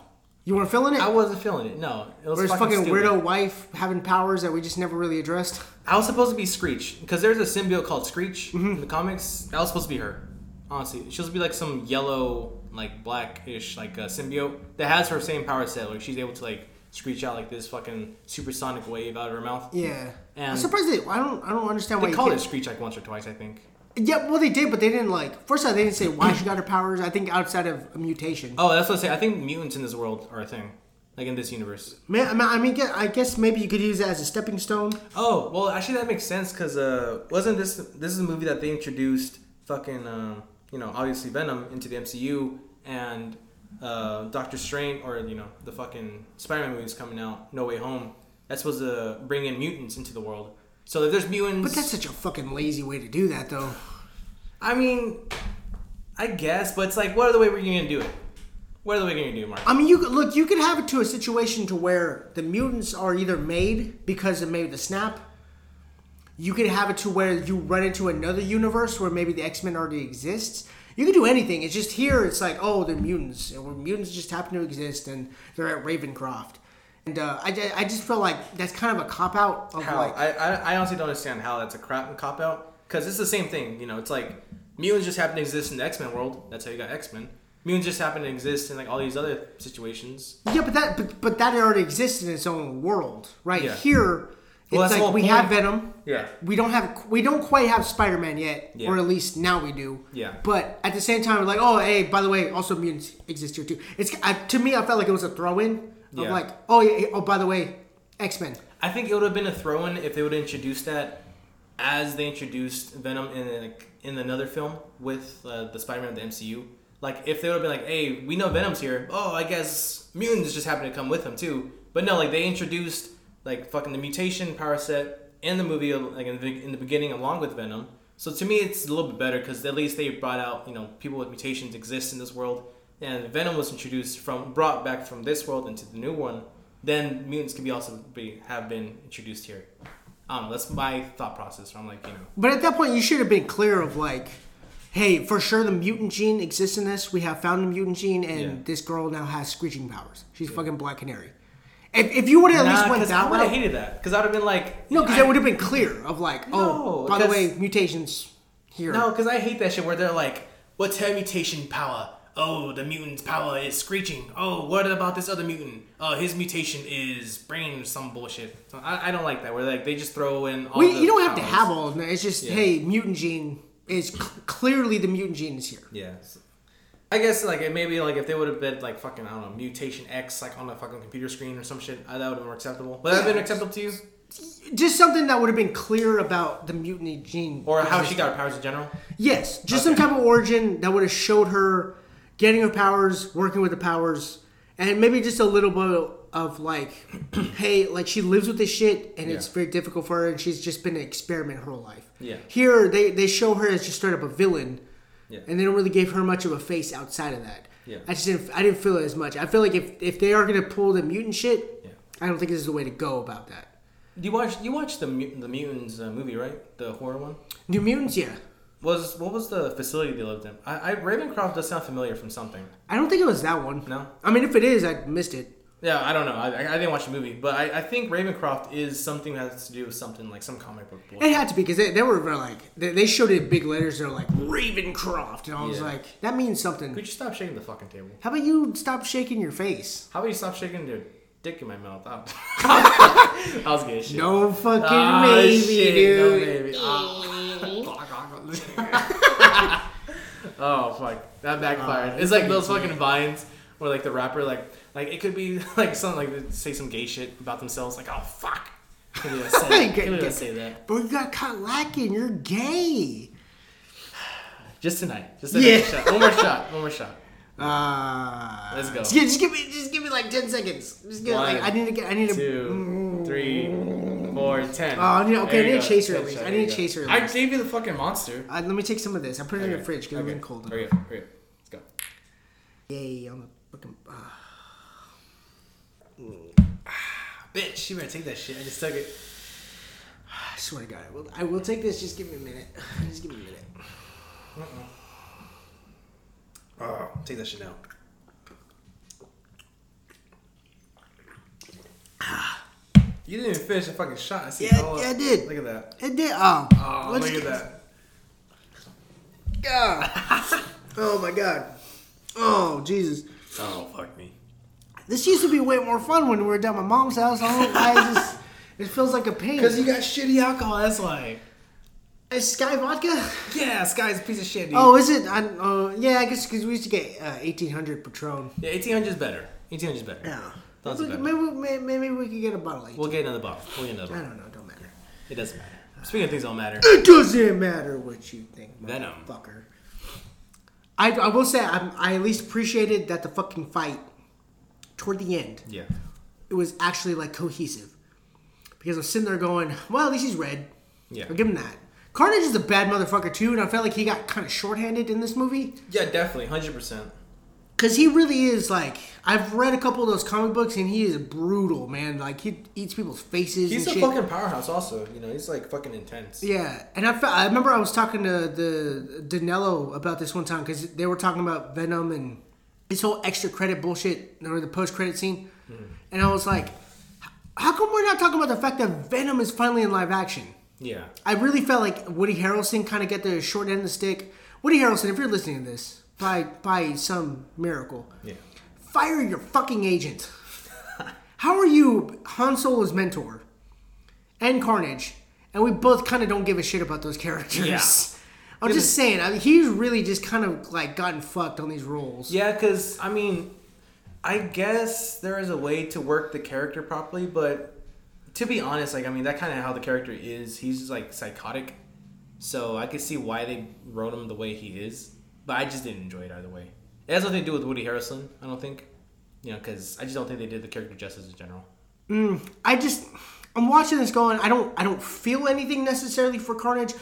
You weren't feeling it? I wasn't feeling it. No, it was or his fucking, fucking stupid. weirdo wife having powers that we just never really addressed? I was supposed to be Screech because there's a symbiote called Screech Mm-hmm. in the comics. That was supposed to be her. Honestly, she's supposed to be like some yellow, like blackish, like uh, symbiote that has her same power set. Like she's able to like screech out like this fucking supersonic wave out of her mouth. Yeah. I'm surprised they. I don't. I don't understand why They called it Screech like once or twice, I think. Yeah, well, they did, but they didn't like. First off, they didn't say why she got her powers. I think outside of a mutation. Oh, that's what I say. I think mutants in this world are a thing, like in this universe. Man, I mean, I mean, I guess maybe you could use it as a stepping stone. Oh well, actually that makes sense because uh, wasn't this this is a movie that they introduced fucking um, you know obviously Venom into the MCU and uh, Doctor Strange or you know the fucking Spider-Man movies coming out No Way Home. That's supposed to bring in mutants into the world. So if there's mutants, But that's such a fucking lazy way to do that, though. I mean, I guess, but it's like what other way were you gonna do it? What other way are you gonna do, Mark? I mean, you could look. You could have it to a situation to where the mutants are either made because of maybe the snap. You could have it to where you run into another universe where maybe the X Men already exists. You can do anything. It's just here. It's like, oh, they're mutants, and mutants just happen to exist, and they're at Ravencroft. And uh, I, I just feel like that's kind of a cop out of How? like I, I, I honestly don't understand how that's a crap cop out. Because it's the same thing. You know, it's like mutants just happen to exist in the X Men world. That's how you got X Men. Mutants just happen to exist in like all these other situations. Yeah, but that but, but that already exists in its own world, right? Yeah. Here, it's like we point. have Venom. Yeah. We don't have we don't quite have Spider Man yet, Yeah. or at least now we do. Yeah. But at the same time, we're like, oh, hey, by the way, also mutants exist here too. It's I, to me, I felt like it was a throw in of Yeah. like, oh, yeah, oh, by the way, X Men. I think it would have been a throw in if they would have introduced that as they introduced Venom in like in another film with uh, the Spider Man of the MCU. Like if they would have been like, "Hey, we know Venom's here. Oh, I guess mutants just happen to come with him too." But no, like they introduced like fucking the mutation power set in the movie, like in the, in the beginning, along with Venom. So to me, it's a little bit better because at least they brought out you know people with mutations exist in this world, and Venom was introduced from brought back from this world into the new one. Then mutants can be also be have been introduced here. I don't know. That's my thought process. I'm like you know. But at that point, you should have been clear of like, hey, for sure the mutant gene exists in this. We have found the mutant gene, and Yeah. this girl now has screeching powers. She's fucking Black Canary. If, if you would have at least Nah, went 'cause I that would have hated that because I would have been like no, because it would have been clear of like, oh, by the way, mutations here. No, because I hate that shit where they're like, what's her mutation power? Oh, the mutant's power is screeching. Oh, what about this other mutant? Oh, his mutation is brain some bullshit. So I, I don't like that where like they just throw in all we, the you don't have to have all of them. It's just, Yeah. hey, mutant gene is cl- clearly the mutant gene is here. Yeah. I guess like it maybe like if they would have been like fucking I don't know mutation X like on the fucking computer screen or some shit uh, that would have been more acceptable. Would that have been acceptable to you? Just something that would have been clear about the mutiny gene. Or how she got her powers in general? Yes, just some type of origin that would have showed her getting her powers, working with the powers, and maybe just a little bit of like, hey, like she lives with this shit, and it's very difficult for her, and she's just been an experiment her whole life. Yeah. Here, they they show her as just straight up a villain, Yeah. and they don't really give her much of a face outside of that. Yeah. I just didn't I didn't feel it as much. I feel like if if they are gonna pull the mutant shit, Yeah. I don't think this is the way to go about that. Do you watch you watched the the mutants uh, movie right? The horror one. New mutants, yeah. Was what was the facility they lived in? I, I Ravencroft does sound familiar from something. I don't think it was that one. No. I mean, if it is, I missed it. Yeah, I don't know. I, I didn't watch the movie, but I, I think Ravencroft is something that has to do with something like some comic book. bullshit. It had to be because they, they were like they, they showed it in big letters. They're like Ravencroft, and I was Yeah. like, that means something. Could you stop shaking the fucking table? How about you stop shaking your face? How about you stop shaking your dick in my mouth? I was getting shit. No fucking Ah, maybe, shit, dude. No maybe. Ah. oh fuck, that backfired. Ah, it's like those fucking vines where like the rapper like like it could be like something like say some gay shit about themselves like oh fuck. Can't believe I said that. Can't say that. Bro, you got caught lacking. You're gay. Just tonight. Just a Yeah. shot. One more shot. One more shot. Uh, Let's go. Just, give- just give me, just give me like ten seconds. Just give, like, I need to get, I need to. Two, three, four, ten. Oh, I need- okay, There I you need a chaser at least. I need a chaser I gave you the fucking monster. Uh, let me take some of this. I put it in the fridge because it's Okay. been cold. Hurry up. Hurry up. Let's go. Yay on the fucking. Uh, Bitch, you better take that shit. I just took it. I swear to God, I will. I will take this. Just give me a minute. Just give me a minute. Oh, take that shit now. You didn't even finish a fucking shot. I see Yeah, yeah. I did. Look at that. It did. Oh, Oh, look at that. God. oh my God. Oh Jesus. Oh, fuck me. This used to be way more fun when we were down at my mom's house. I don't know why it just it feels like a pain. Because you got shitty alcohol, that's why. Is Skyy vodka? Yeah, guy's a piece of shit, dude. Oh, is it? I, uh, yeah, I guess because we used to get uh, eighteen hundred Patron. Yeah, 1800 is better. 1800 is better. Yeah. That's maybe, better. maybe, maybe, maybe we could get a bottle. Of 18. We'll get another bottle. We'll get another I don't know. Don't matter. It doesn't matter. Speaking of things that don't matter. It doesn't matter what you think, Venom. fucker. I, I will say I'm, I at least appreciated that the fucking fight toward the end Yeah. it was actually like cohesive because I was sitting there going, well, at least he's red. Yeah. I'll give him that. Carnage is a bad motherfucker too, and I felt like he got kind of shorthanded in this movie Yeah, definitely. 100%. because he really is like I've read a couple of those comic books and he is brutal, man. Like he eats people's faces. He's and a shit. fucking powerhouse, also. You know, he's like fucking intense. Yeah, and I, fe- I remember I was talking to the Danilo about this one time because they were talking about Venom and this whole extra credit bullshit or the post credit scene, hmm. and I was like, how come we're not talking about the fact that Venom is finally in live action? Yeah. I really felt like Woody Harrelson kind of get the short end of the stick. Woody Harrelson, if you're listening to this by by some miracle, Yeah. fire your fucking agent. How are you Han Solo's mentor and Carnage, and we both kind of don't give a shit about those characters? Yeah. I'm just saying, I mean, he's really just kind of like gotten fucked on these roles. Yeah, because, I mean, I guess there is a way to work the character properly, but to be honest, like, I mean, that kind of how the character is. He's just, like, psychotic. So I could see why they wrote him the way he is, but I just didn't enjoy it either way. It has nothing to do with Woody Harrelson, I don't think. You know, because I just don't think they did the character justice in general. Mm, I just I'm watching this going. I don't I don't feel anything necessarily for Carnage.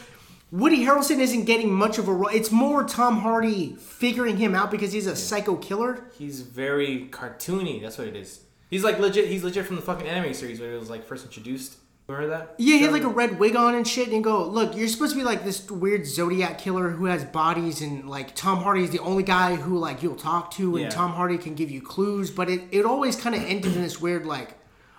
Woody Harrelson isn't getting much of a role. It's more Tom Hardy figuring him out because he's a psycho killer. He's very cartoony. That's what it is. He's like legit. He's legit from the fucking anime series where it was like first introduced. Remember that? Yeah, he had like a red wig on and shit, and you go, look, you're supposed to be like this weird Zodiac killer who has bodies, and like Tom Hardy is the only guy who like you'll talk to, and Yeah. Tom Hardy can give you clues, but it, it always kind of ended in this weird like,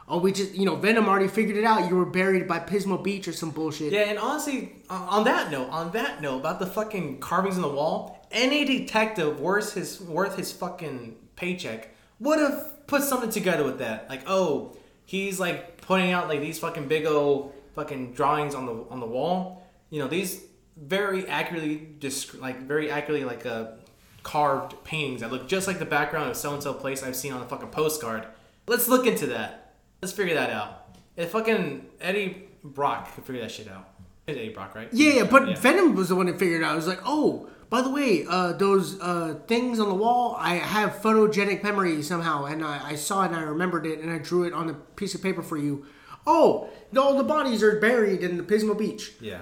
oh, we just you know Venom already figured it out. You were buried by Pismo Beach or some bullshit. Yeah, and honestly, on on that note, on that note about the fucking carvings in the wall, any detective worth his worth his fucking paycheck would have put something together with that. Like, oh, he's like putting out like these fucking big old fucking drawings on the on the wall. You know, these very accurately just like very accurately like uh, carved paintings that look just like the background of so and so place I've seen on a fucking postcard. Let's look into that. Let's figure that out. If fucking Eddie Brock could figure that shit out. It's Eddie Brock, right? Yeah, yeah, but Venom was the one that figured it out. It was like, oh, by the way, uh, those uh, things on the wall, I have photogenic memory somehow, and I, I saw it and I remembered it, and I drew it on a piece of paper for you. Oh, all the bodies are buried in the Pismo Beach. Yeah.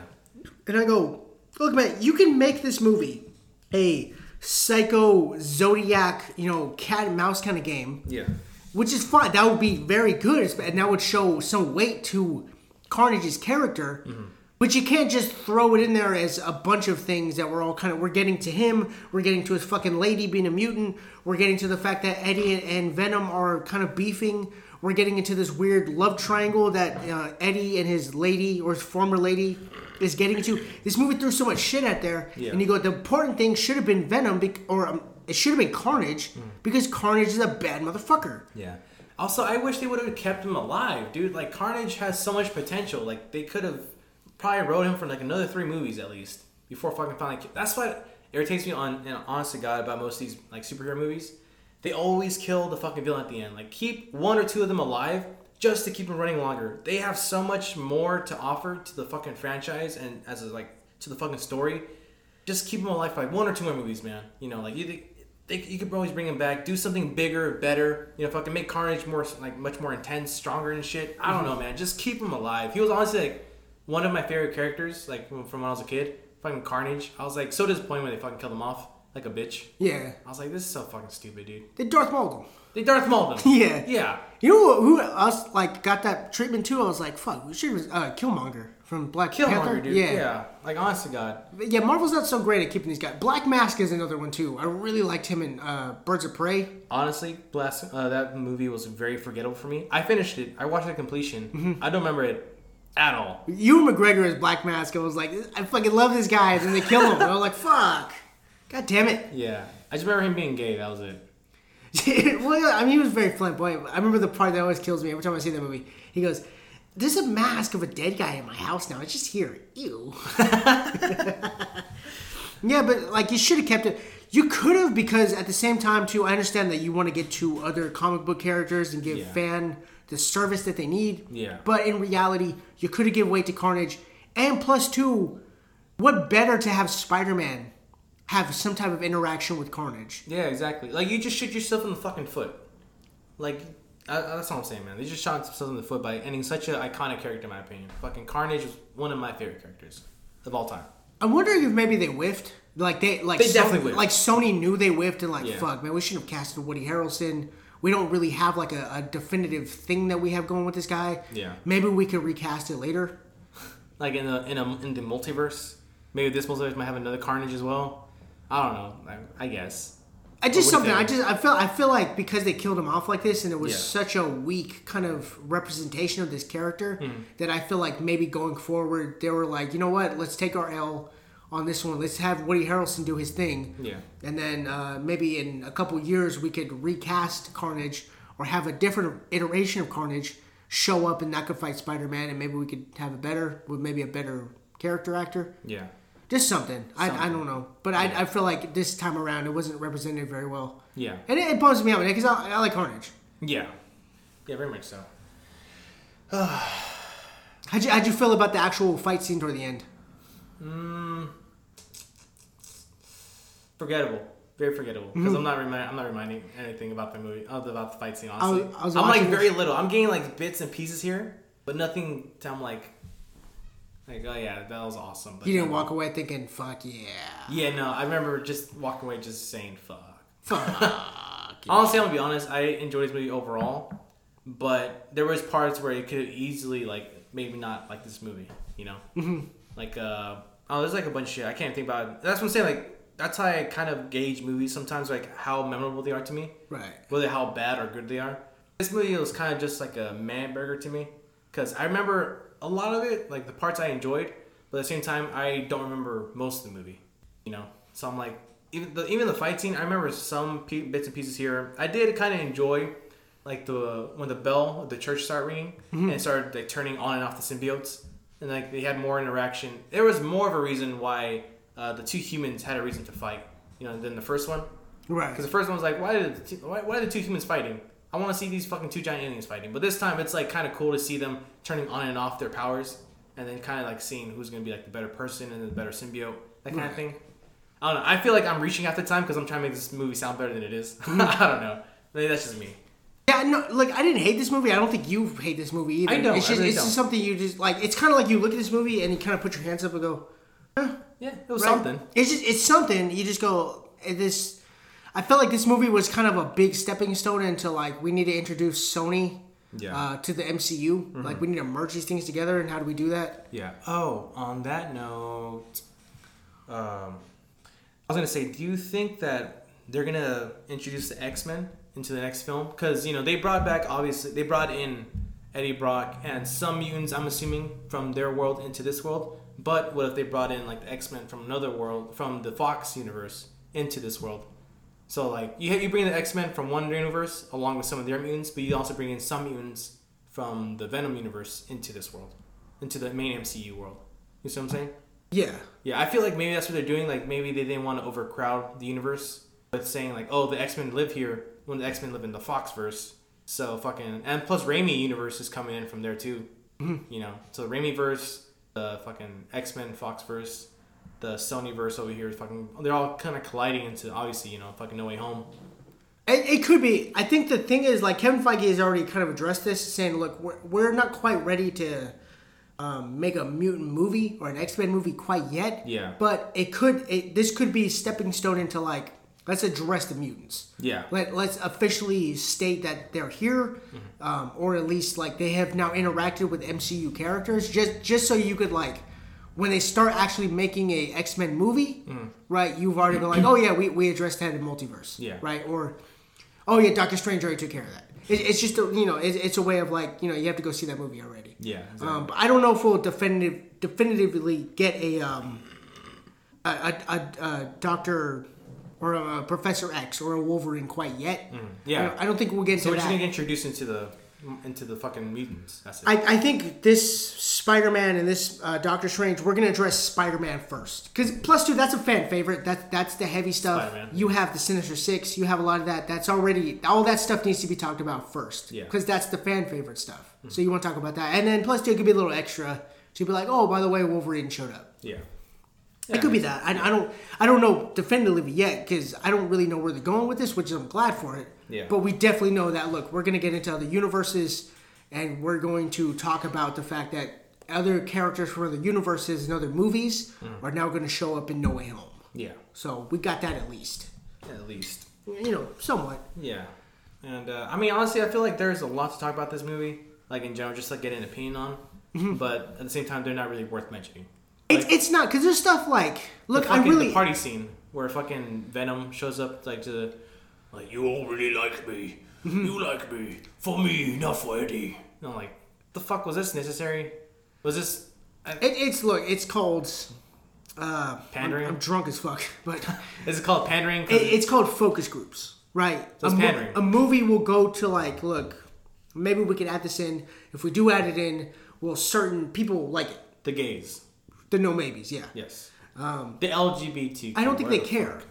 And I go, look, man, you can make this movie a psycho zodiac, you know, cat and mouse kind of game Yeah. Which is fine. That would be very good, and that would show some weight to Carnage's character. But you can't just throw it in there as a bunch of things that we're all kind of we're getting to him, we're getting to his fucking lady being a mutant, we're getting to the fact that Eddie and Venom are kind of beefing. We're getting into this weird love triangle that uh, Eddie and his lady or his former lady is getting into. This movie threw so much shit out there, Yeah. and you go. The important thing should have been Venom, bec- or um, it should have been Carnage, hmm. because Carnage is a bad motherfucker. Yeah. Also, I wish they would have kept him alive, dude. Like Carnage has so much potential. Like they could have probably wrote him for like another three movies at least before fucking finally. That's what irritates me on, and honest to God, about most of these like superhero movies. They always kill the fucking villain at the end. Like keep one or two of them alive just to keep them running longer. They have so much more to offer to the fucking franchise and as a, like to the fucking story. Just keep them alive for like one or two more movies, man. You know, like you. They, you could always bring him back, do something bigger, better. You know, fucking make Carnage more like much more intense, stronger and shit. I don't know, man. Just keep him alive. He was honestly like one of my favorite characters, like from when I was a kid. Fucking Carnage. I was like so disappointed when they fucking killed him off like a bitch. Yeah, I was like, this is so fucking stupid, dude. they Darth Maul him. They Darth Mauled him. Yeah. Yeah. You know who, else like got that treatment too? I was like, fuck, we should uh, Killmonger from Black Killmonger, Panther. dude. Yeah. Yeah. Like honest to God. yeah, Marvel's not so great at keeping these guys. Black Mask is another one too. I really liked him in uh, Birds of Prey. Honestly, bless uh, that movie was very forgettable for me. I finished it. I watched it completion. Mm-hmm. I don't remember it at all. Ewan McGregor as Black Mask. I was like, I fucking love this guy, and then they kill him. I was like, fuck, god damn it. Yeah. I just remember him being gay. That was it. well, I mean, he was very flamboyant. I remember the part that always kills me every time I see that movie. He goes, "There's a mask of a dead guy in my house now. It's just here. Ew." yeah, but like you should have kept it. You could have because at the same time too, I understand that you want to get to other comic book characters and give Yeah. fan the service that they need. Yeah. But in reality, you could have given way to Carnage, and plus two, what better to have Spider-Man have some type of interaction with Carnage? Yeah, exactly. Like you just shoot yourself in the fucking foot. Like I, that's all I'm saying, man. They just shot themselves in the foot by ending such an iconic character, in my opinion. Fucking Carnage was one of my favorite characters of all time. I'm wondering if maybe they whiffed. Like they like They Sony, definitely whiffed. like Sony knew they whiffed and like Yeah. fuck man we shouldn't have casted Woody Harrelson. We don't really have like a, a definitive thing that we have going with this guy. Yeah. Maybe we could recast it later. Like in the in a in the multiverse, maybe this multiverse might have another Carnage as well. I don't know. I, I guess. I just something I just I feel I feel like because they killed him off like this and it was Yeah. such a weak kind of representation of this character Hmm. that I feel like maybe going forward they were like you know what let's take our L on this one let's have Woody Harrelson do his thing Yeah. and then uh, maybe in a couple years we could recast Carnage or have a different iteration of Carnage show up and that could fight Spider Man and maybe we could have a better with maybe a better character actor Yeah. Just something, I, I don't know but I, I feel like this time around it wasn't represented very well. Yeah. And it, it bums me out because I, I like Carnage. Yeah. Yeah. Very much so. How'd you, how'd you feel about the actual fight scene toward the end? Forgettable. Very forgettable. Because I'm not remind, I'm not reminding anything about the movie, about the fight scene. Honestly, Mm-hmm. I was I'm like very little. I'm getting like bits and pieces here, but nothing. To, I'm like, Like, oh yeah, that was awesome. But You didn't then- walk away thinking, "Fuck yeah, Yeah, no, I remember just walking away just saying fuck. fuck." Honestly, I'm gonna be honest. I enjoyed this movie overall, but there was parts where it could easily like maybe not like this movie. You know, mm-hmm. like uh, oh, there's like a bunch of shit I can't think about. That's what I'm saying. Like that's how I kind of gauge movies sometimes, like how memorable they are to me, right. whether how bad or good they are. This movie was kind of just like a man burger to me because I remember a lot of it, like the parts I enjoyed, but at the same time I don't remember most of the movie. You know, so I'm like even the even the fight scene. I remember some pe- bits and pieces here. I did kind of enjoy like the when the bell of the church started ringing and it started like turning on and off the symbiotes and like they had more interaction. There was more of a reason why uh, the two humans had a reason to fight. You know, than the first one. Right. Because the first one was like, why did the two, why, why are the two humans fighting? I want to see these fucking two giant aliens fighting. But this time, it's like kind of cool to see them turning on and off their powers, and then kind of like seeing who's gonna be like the better person and the better symbiote, that kind of thing. I don't know. I feel like I'm reaching at the time because I'm trying to make this movie sound better than it is. Mm-hmm. I don't know. Maybe that's just me. Yeah, no, like I didn't hate this movie. I don't think you hate this movie either. I don't, It's just really it's just something you just like. It's kind of like you look at this movie and you kind of put your hands up and go, Yeah, it was right? something. It's just it's something. You just go eh, this. I felt like this movie was kind of a big stepping stone into like we need to introduce Sony Yeah. uh, to the MCU. Like we need to merge these things together, and how do we do that? Yeah. Oh, on that note, um, I was gonna say, do you think that they're gonna introduce the X Men into the next film? Because you know they brought back obviously they brought in Eddie Brock and some mutants. I'm assuming from their world into this world. But what if they brought in like the X Men from another world, from the Fox universe into this world? So like you you bring the X Men from one universe along with some of their mutants, but you also bring in some mutants from the Venom universe into this world, into the main MCU world. You see what I'm saying? Yeah, Yeah, I feel like maybe that's what they're doing. Like maybe they didn't want to overcrowd the universe, but saying like, oh, the X Men live here when the X Men live in the Fox verse. So fucking and plus Raimi universe is coming in from there too. Mm-hmm. You know, so the Raimi verse, the fucking X Men Fox verse, the Sony verse over here is fucking. They're all kind of colliding into obviously you know fucking No Way Home. It, it could be. I think the thing is, like Kevin Feige has already kind of addressed this, saying, "Look, we're, we're not quite ready to um, make a mutant movie or an X Men movie quite yet. Yeah. But it could. It, this could be a stepping stone into like let's address the mutants. Yeah. Let Let's officially state that they're here, um, or at least like they have now interacted with MCU characters, just just so you could like. When they start actually making a X Men movie, right? You've already been like, "Oh yeah, we, we addressed that in multiverse." Yeah. Right. Or Oh yeah, Doctor Strange already took care of that. It, it's just a, you know, it, it's a way of like you know you have to go see that movie already. Yeah. Um, but I don't know if we'll definitive, definitively get a um, a, a, a, a Doctor or a Professor X or a Wolverine quite yet. Yeah. I don't, I don't think we'll get so into we're just that. gonna get introduced into the into the fucking mutants. That's it. I, I think this Spider-Man and this uh, Doctor Strange, we're gonna address Spider-Man first, because plus two, that's a fan favorite. That that's the heavy stuff. Spider-Man. You have the Sinister Six. You have a lot of that. That's already all that stuff needs to be talked about first. Yeah. Because that's the fan favorite stuff. So you want to talk about that, and then plus two, it could be a little extra to be like, oh, by the way, Wolverine showed up. yeah. It could be that. I, I don't. I don't know definitively yet because I don't really know where they're going with this, which I'm glad for it. Yeah. But we definitely know that. Look, we're gonna get into other universes, and we're going to talk about the fact that other characters from other universes and other movies Mm. are now going to show up in No Way Home. Yeah. So we got that at least. At least. You know, somewhat. Yeah, and uh, I mean, honestly, I feel like there's a lot to talk about this movie, like in general, just like get an opinion on. Mm-hmm. But at the same time, they're not really worth mentioning. It's, it's not because there's stuff like look. I really the party scene where fucking Venom shows up, like to the, like you all really like me, Mm-hmm. you like me for me, not for Eddie. And I'm like, the fuck was this necessary? Was this? I, it, it's look. It's called. Uh, Pandering? I'm, I'm drunk as fuck, but is it called pandering? It, it's called focus groups, right? So it's a, mo- pandering. a movie will go to like, look, maybe we could add this in. If we do add it in, will certain people like it? the gays, The no maybes, yeah. yes. Um, the LGBT. I don't think they care.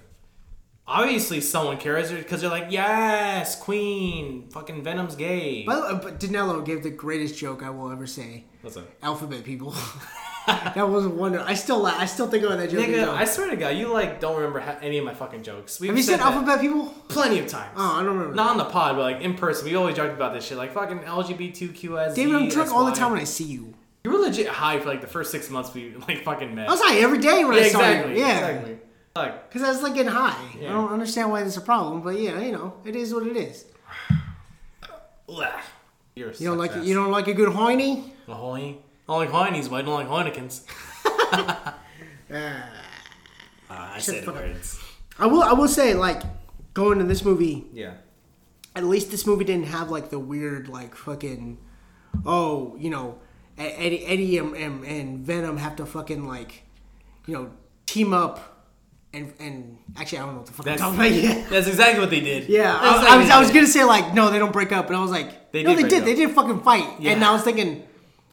Obviously, someone cares because they're like, yes, Queen, fucking Venom's gay. Way, but Danilo gave the greatest joke I will ever say. What's up? Alphabet people. that was a wonder. I still, la- I still think about that joke. Nigga, now. I swear to God, you like don't remember ha- any of my fucking jokes. We've Have you said that alphabet people? plenty of times. Oh, I don't remember. Not on the pod, but like in person. We always joked about this shit. Like fucking LGBTQS. David, I'm drunk all the time when I see you. You were legit high for like the first six months we like fucking met. I was high every day when yeah, I saw exactly. you. Yeah. Exactly. Like, Because I was like getting high. Yeah. I don't understand why there's a problem, but yeah, you know, it is what it is. You're You don't like suck you don't like a good hoiny? A hoiny. I don't like hoinies, but I don't like Heinekens. Uh, I said the fuck up. words. I will I will say like going to this movie, Yeah. at least this movie didn't have like the weird like fucking oh you know Eddie Eddie and, and, and Venom have to fucking like you know team up and and actually I don't know what the fuck That's, I'm talking about. Yeah. that's exactly what they did. Yeah, I, exactly I was, I was gonna say like no, they don't break up, and I was like, They no, did they did, up. they did fucking fight, Yeah. and I was thinking,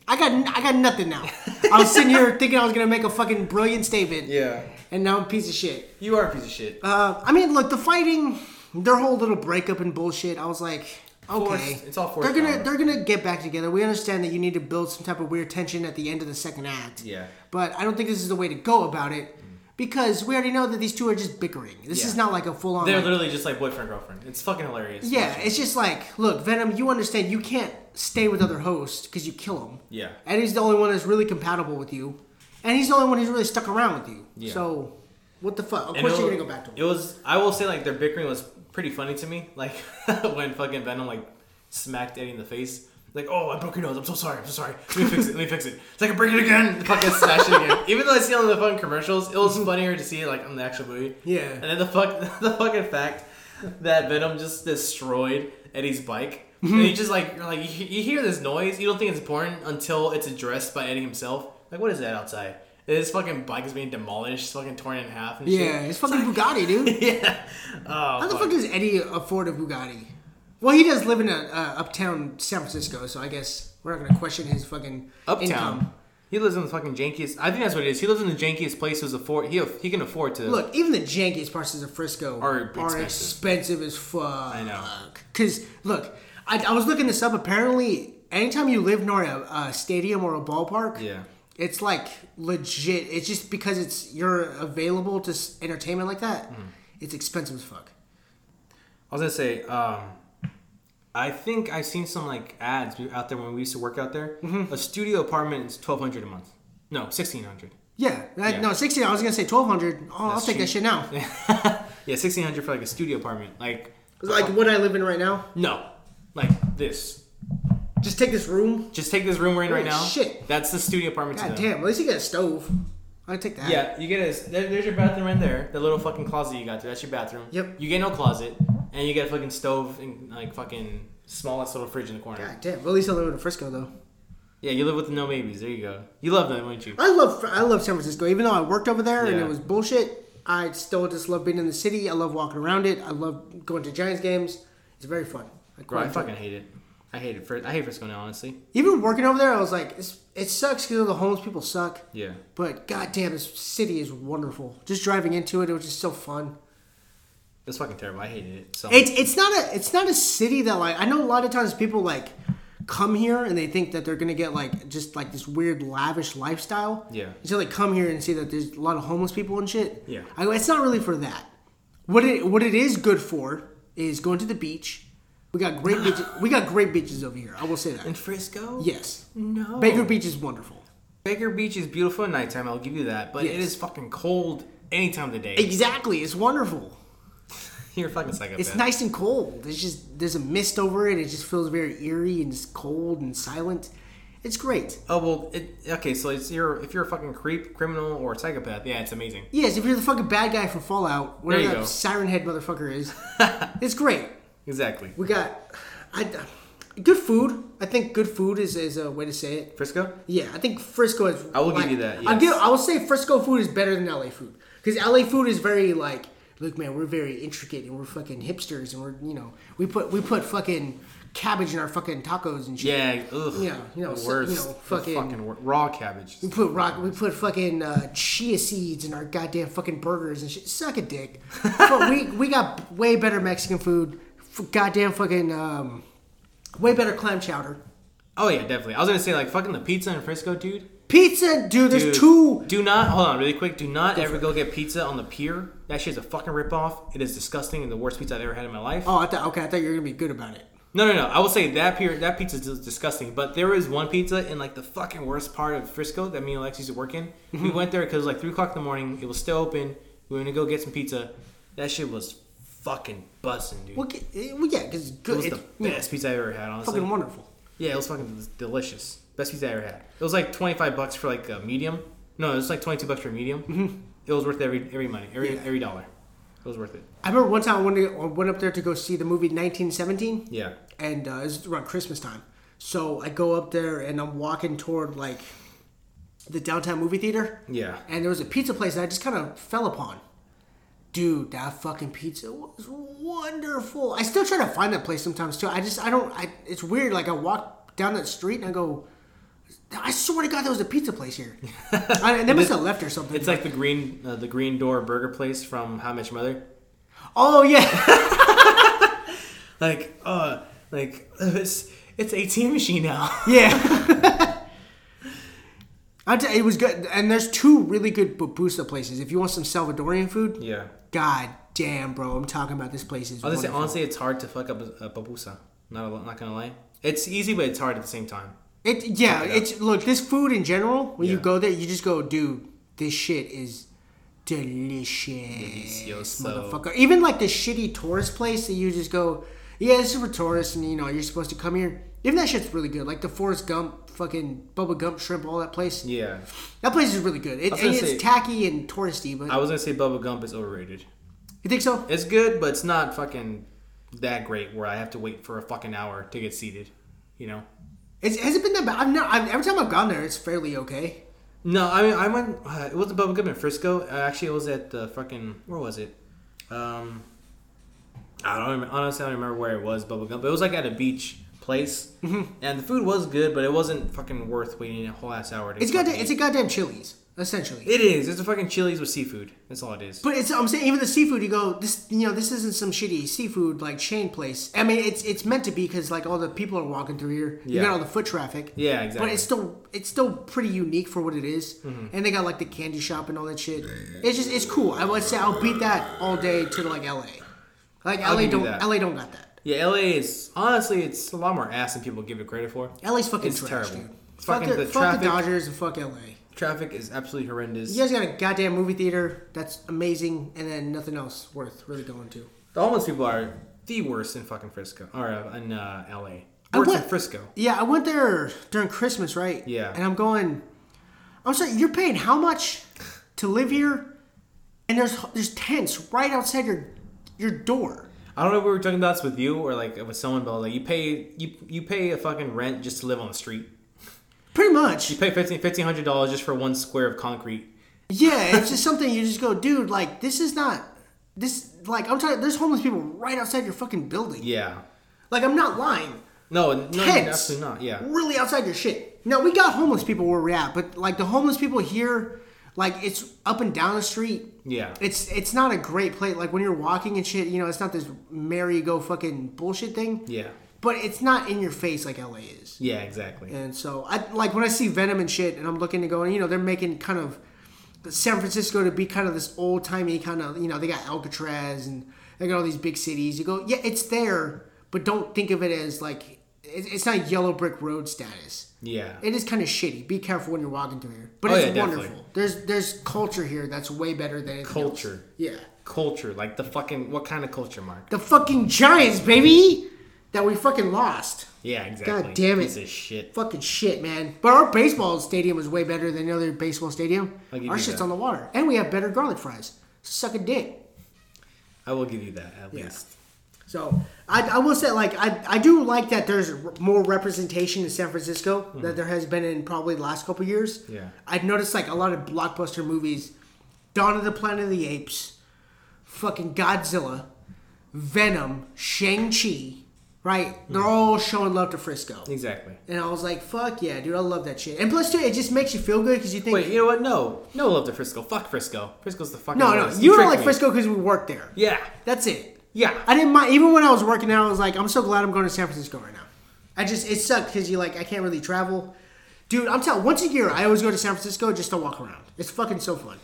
I got, I got nothing now. I was sitting here thinking I was gonna make a fucking brilliant statement. Yeah. and now I'm a piece of shit. You are a piece of shit. Uh, I mean, look, the fighting, their whole little breakup and bullshit. I was like, okay, Forced- it's all forced They're gonna, drama. they're gonna get back together. We understand that you need to build some type of weird tension at the end of the second act. Yeah. But I don't think this is the way to go about it. Because we already know that these two are just bickering. This Yeah. is not like a full on. They're literally just like boyfriend girlfriend. It's fucking hilarious. Yeah, it's just like, look, Venom, you understand you can't stay with other hosts because you kill him. Yeah. And he's the only one that's really compatible with you. And he's the only one who's really stuck around with you. Yeah. So, what the fuck? Of And course you're to go back to him. It was. I will say like their bickering was pretty funny to me. Like when fucking Venom like smacked Eddie in the face. Like, oh, I broke your nose. I'm so sorry. I'm so sorry. Let me fix it. Let me fix it. It's like I break it again. Fucking smash it again. Even though I see it on the fucking commercials, it was funnier to see it like on the actual movie. Yeah. And then the fuck, the fucking fact that Venom just destroyed Eddie's bike. Mm-hmm. And you just like, you're like you, you hear this noise. You don't think it's important until it's addressed by Eddie himself. Like, what is that outside? His fucking bike is being demolished, fucking torn in half and shit. Yeah, it's fucking Bugatti, dude. yeah. Oh, How the fuck. fuck does Eddie afford a Bugatti? Well, he does live in a uh, uptown San Francisco, so I guess we're not going to question his fucking Uptown. income. He lives in the fucking jankiest. I think that's what it is. He lives in the jankiest place. Who's afford? He he can afford to. Look, even the jankiest parts of Frisco Are are, expensive. expensive as fuck. I know. Because, look, I, I was looking this up. Apparently, anytime you live near a, a stadium or a ballpark, Yeah. It's like legit. It's just because it's you're available to entertainment like that. Hmm. It's expensive as fuck. I was gonna say. Um, I think I've seen some like ads out there when we used to work out there. Mm-hmm. A studio apartment is twelve hundred a month. No, sixteen hundred. Yeah, that- Yeah. no, sixteen. I was gonna say twelve hundred. Oh, I'll That's take that shit now. yeah, sixteen hundred for like a studio apartment. Like Like what I live in right now. no, like this. Just take this room. Just take this room we're in right Holy now. shit. That's the studio apartment. God damn. At least you get a stove. I take that. Yeah, you get a there, there's your bathroom in there. The little fucking closet you got there. That's your bathroom. Yep. You get no closet, and you get a fucking stove and like fucking smallest little fridge in the corner. God damn. Well, at least I live in Frisco though. Yeah, you live with no babies. There you go. You love them, don't you? I love I love San Francisco. Even though I worked over there and it was bullshit, I still just love being in the city. I love walking around it. I love going to Giants games. It's very fun. I Bro, I fucking hate it. I hate it. Fr- I hate Frisco now, honestly. Even working over there, I was like, it's, it sucks because the homeless people suck. Yeah. But goddamn, this city is wonderful. Just driving into it, it was just so fun. It's fucking terrible. I hated it. So It's it's not a it's not a city that like I know a lot of times people like come here and they think that they're gonna get like just like this weird lavish lifestyle. Yeah. So they come here and see that there's a lot of homeless people and shit. Yeah. I go, it's not really for that. What it what it is good for is going to the beach. We got great beaches. We got great beaches over here. I will say that. in. Frisco? Yes. No. Baker Beach is wonderful. Baker Beach is beautiful at nighttime. I'll give you that, but it Yes. is fucking cold any time of the day. Exactly. It's wonderful. You're a fucking psychopath. It's nice and cold. It's just there's a mist over it. It just feels very eerie and just cold and silent. It's great. Oh well, it, okay. So it's you're if you're a fucking creep, criminal, or psychopath, yeah, it's amazing. Yes, if you're the fucking bad guy from Fallout, whatever you that go. siren head motherfucker is, it's great. Exactly. We got, I, good food. I think good food is, is a way to say it. Frisco? Yeah, I think Frisco is. I will give you that, I yes. give. I will say Frisco food is better than LA food because LA food is very like, look, man, we're very intricate and we're fucking hipsters and we're you know we put we put fucking cabbage in our fucking tacos and shit. Yeah. Ugh. Yeah, you know, so- you know, fucking- fucking raw cabbage. We put rock. We put fucking uh, chia seeds in our goddamn fucking burgers and shit. Suck a dick. but we we got way better Mexican food. F- goddamn fucking um, way better clam chowder. Oh yeah, definitely. I was gonna say like fucking the pizza in Frisco, dude. Pizza, dude. There's Dude, two. Do not hold on, really quick. Do not ever go get pizza on the pier. That shit's a fucking ripoff. It is disgusting and the worst pizza I've ever had in my life. Oh, I thought okay. I thought you were gonna be good about it. No, no, no. I will say that pier that pizza is disgusting. But there is one pizza in like the fucking worst part of Frisco that me and Alexis used to work in. We Mm-hmm. went there because like three o'clock in the morning. It was still open. We went to go get some pizza. That shit was fucking busting, dude. Well, ge- eh, well, yeah, because it was the best pizza I ever had. Honestly, fucking wonderful. yeah, it was fucking delicious. Best pizza I ever had. It was like twenty five bucks for like a medium. No, it was like twenty two bucks for a medium. It was worth every every money, every Mm-hmm. Yeah. every dollar. It was worth it. I remember one time I went, to, I went up there to go see the movie 1917. Yeah. and uh, it was around Christmas time. So I go up there and I'm walking toward like the downtown movie theater. Yeah. And there was a pizza place that I just kind of fell upon. Dude, that fucking pizza was wonderful. I still try to find that place sometimes too. I just I don't. I, it's weird. Like I walk down that street and I go. I swear to God, there was a pizza place here. I, they must have left or something. It's like the green uh, the green door burger place from How Much Mother. oh yeah, Like uh like it's it's ATM machine now. yeah. I tell you, it was good. And there's two really good pupusa places. If you want some Salvadorian food, yeah. God damn, bro, I'm talking about this place is say honestly, it's hard to fuck up a, a pupusa. Not a, not gonna lie. It's easy, but it's hard at the same time. It yeah, it it's look this food in general. When you go there, you just go, dude, this shit is delicious, Delicioso. motherfucker. Even like the shitty tourist place that you just go, yeah, this is for tourists, and you know you're supposed to come here. Even that shit's really good. Like the Forrest Gump, fucking Bubba Gump shrimp, all that place. Yeah. That place is really good. It, it's say- tacky and touristy, but I was gonna say Bubba Gump is overrated. you think so? It's good, but it's not fucking that great where I have to wait for a fucking hour to get seated. You know? It's, has it been that bad? I've not. I've, every time I've gone there, it's fairly okay. No, I mean I went. Uh, it wasn't Bubba Gump in Frisco. Uh, actually, it was at the fucking. Where was it? Um, I don't remember, honestly. I don't remember where it was. Bubba Gump, but it was like at a beach place, Mm-hmm. and the food was good, but it wasn't fucking worth waiting a whole ass hour. To It's fucking goddamn. It's a goddamn Chili's, essentially. It is. It's a fucking Chili's with seafood. That's all it is. But it's I'm saying even the seafood you go this you know this isn't some shitty seafood like chain place. I mean it's it's meant to be because like all the people are walking through here. You Yeah. got all the foot traffic. Yeah, exactly. But it's still it's still pretty unique for what it is. Mm-hmm. and they got like the candy shop and all that shit. It's just it's cool. I would say I'll beat that all day to like LA. Like LA give you don't that. LA don't got that. Yeah, LA is honestly it's a lot more ass than people give it credit for. LA's fucking It's trash, terrible. dude. Fucking fuck the, the fuck the traffic. Dodgers and fuck LA. Traffic is absolutely horrendous. You guys got a goddamn movie theater that's amazing, and then nothing else worth really going to. The homeless people are the worst in fucking Frisco or uh, in uh, LA. I Worse in went- Frisco. Yeah, I went there during Christmas, right? Yeah. And I'm going. I'm sorry, you're paying how much to live here? And there's there's tents right outside your your door. I don't know if we were talking about this with you or like with someone, but like you pay you you pay a fucking rent just to live on the street. Pretty much. You pay fifteen hundred dollars just for one square of concrete. Yeah, it's just something you just go, dude. Like this is not this. Like I'm telling, there's homeless people right outside your fucking building. Yeah. Like I'm not lying. No, no, Tents. absolutely not. Yeah. Really outside your shit. No, we got homeless people where we're at, but like the homeless people here, like it's up and down the street. Yeah. It's it's not a great place. Like when you're walking and shit, you know, it's not this merry go fucking bullshit thing. Yeah. But it's not in your face like LA is. Yeah, exactly. And so I like when I see Venom and shit, and I'm looking to go, and you know, they're making kind of San Francisco to be kind of this old timey kind of, you know, they got Alcatraz and they got all these big cities. You go, yeah, it's there, but don't think of it as like it's not yellow brick road status. Yeah. It is kind of shitty. Be careful when you're walking through here. But Oh, it's yeah, definitely. wonderful. There's there's culture here that's way better than anything else. Culture. Yeah. Culture, like the fucking what kind of culture, Mark? The fucking Giants, baby, that we fucking lost. Yeah, exactly. God damn it. Piece of shit. Fucking shit, man. But our baseball stadium was way better than the other baseball stadium. Our shit's that. on the water, and we have better garlic fries. Suck a dick. I will give you that at Yeah. least. So I, I will say, like, I, I do like that there's more representation in San Francisco that there has been in probably the last couple years. Mm-hmm. Yeah. I've noticed like a lot of blockbuster movies, Dawn of the Planet of the Apes, fucking Godzilla, Venom, Shang Chi, right? They're Mm-hmm. all showing love to Frisco. Exactly. And I was like, fuck yeah, dude, I love that shit. And plus, too, it just makes you feel good because you think, Wait, you know what? No, no love to Frisco. Fuck Frisco. Frisco's the fucking. no, no, worst. you don't like me. Frisco because we work there. Yeah, That's it. Yeah. I didn't mind, even when I was working there, I was like, I'm so glad I'm going to San Francisco right now. I just, it sucked because you like, I can't really travel. Dude, I'm telling once a year, I always go to San Francisco just to walk around. It's fucking so fun.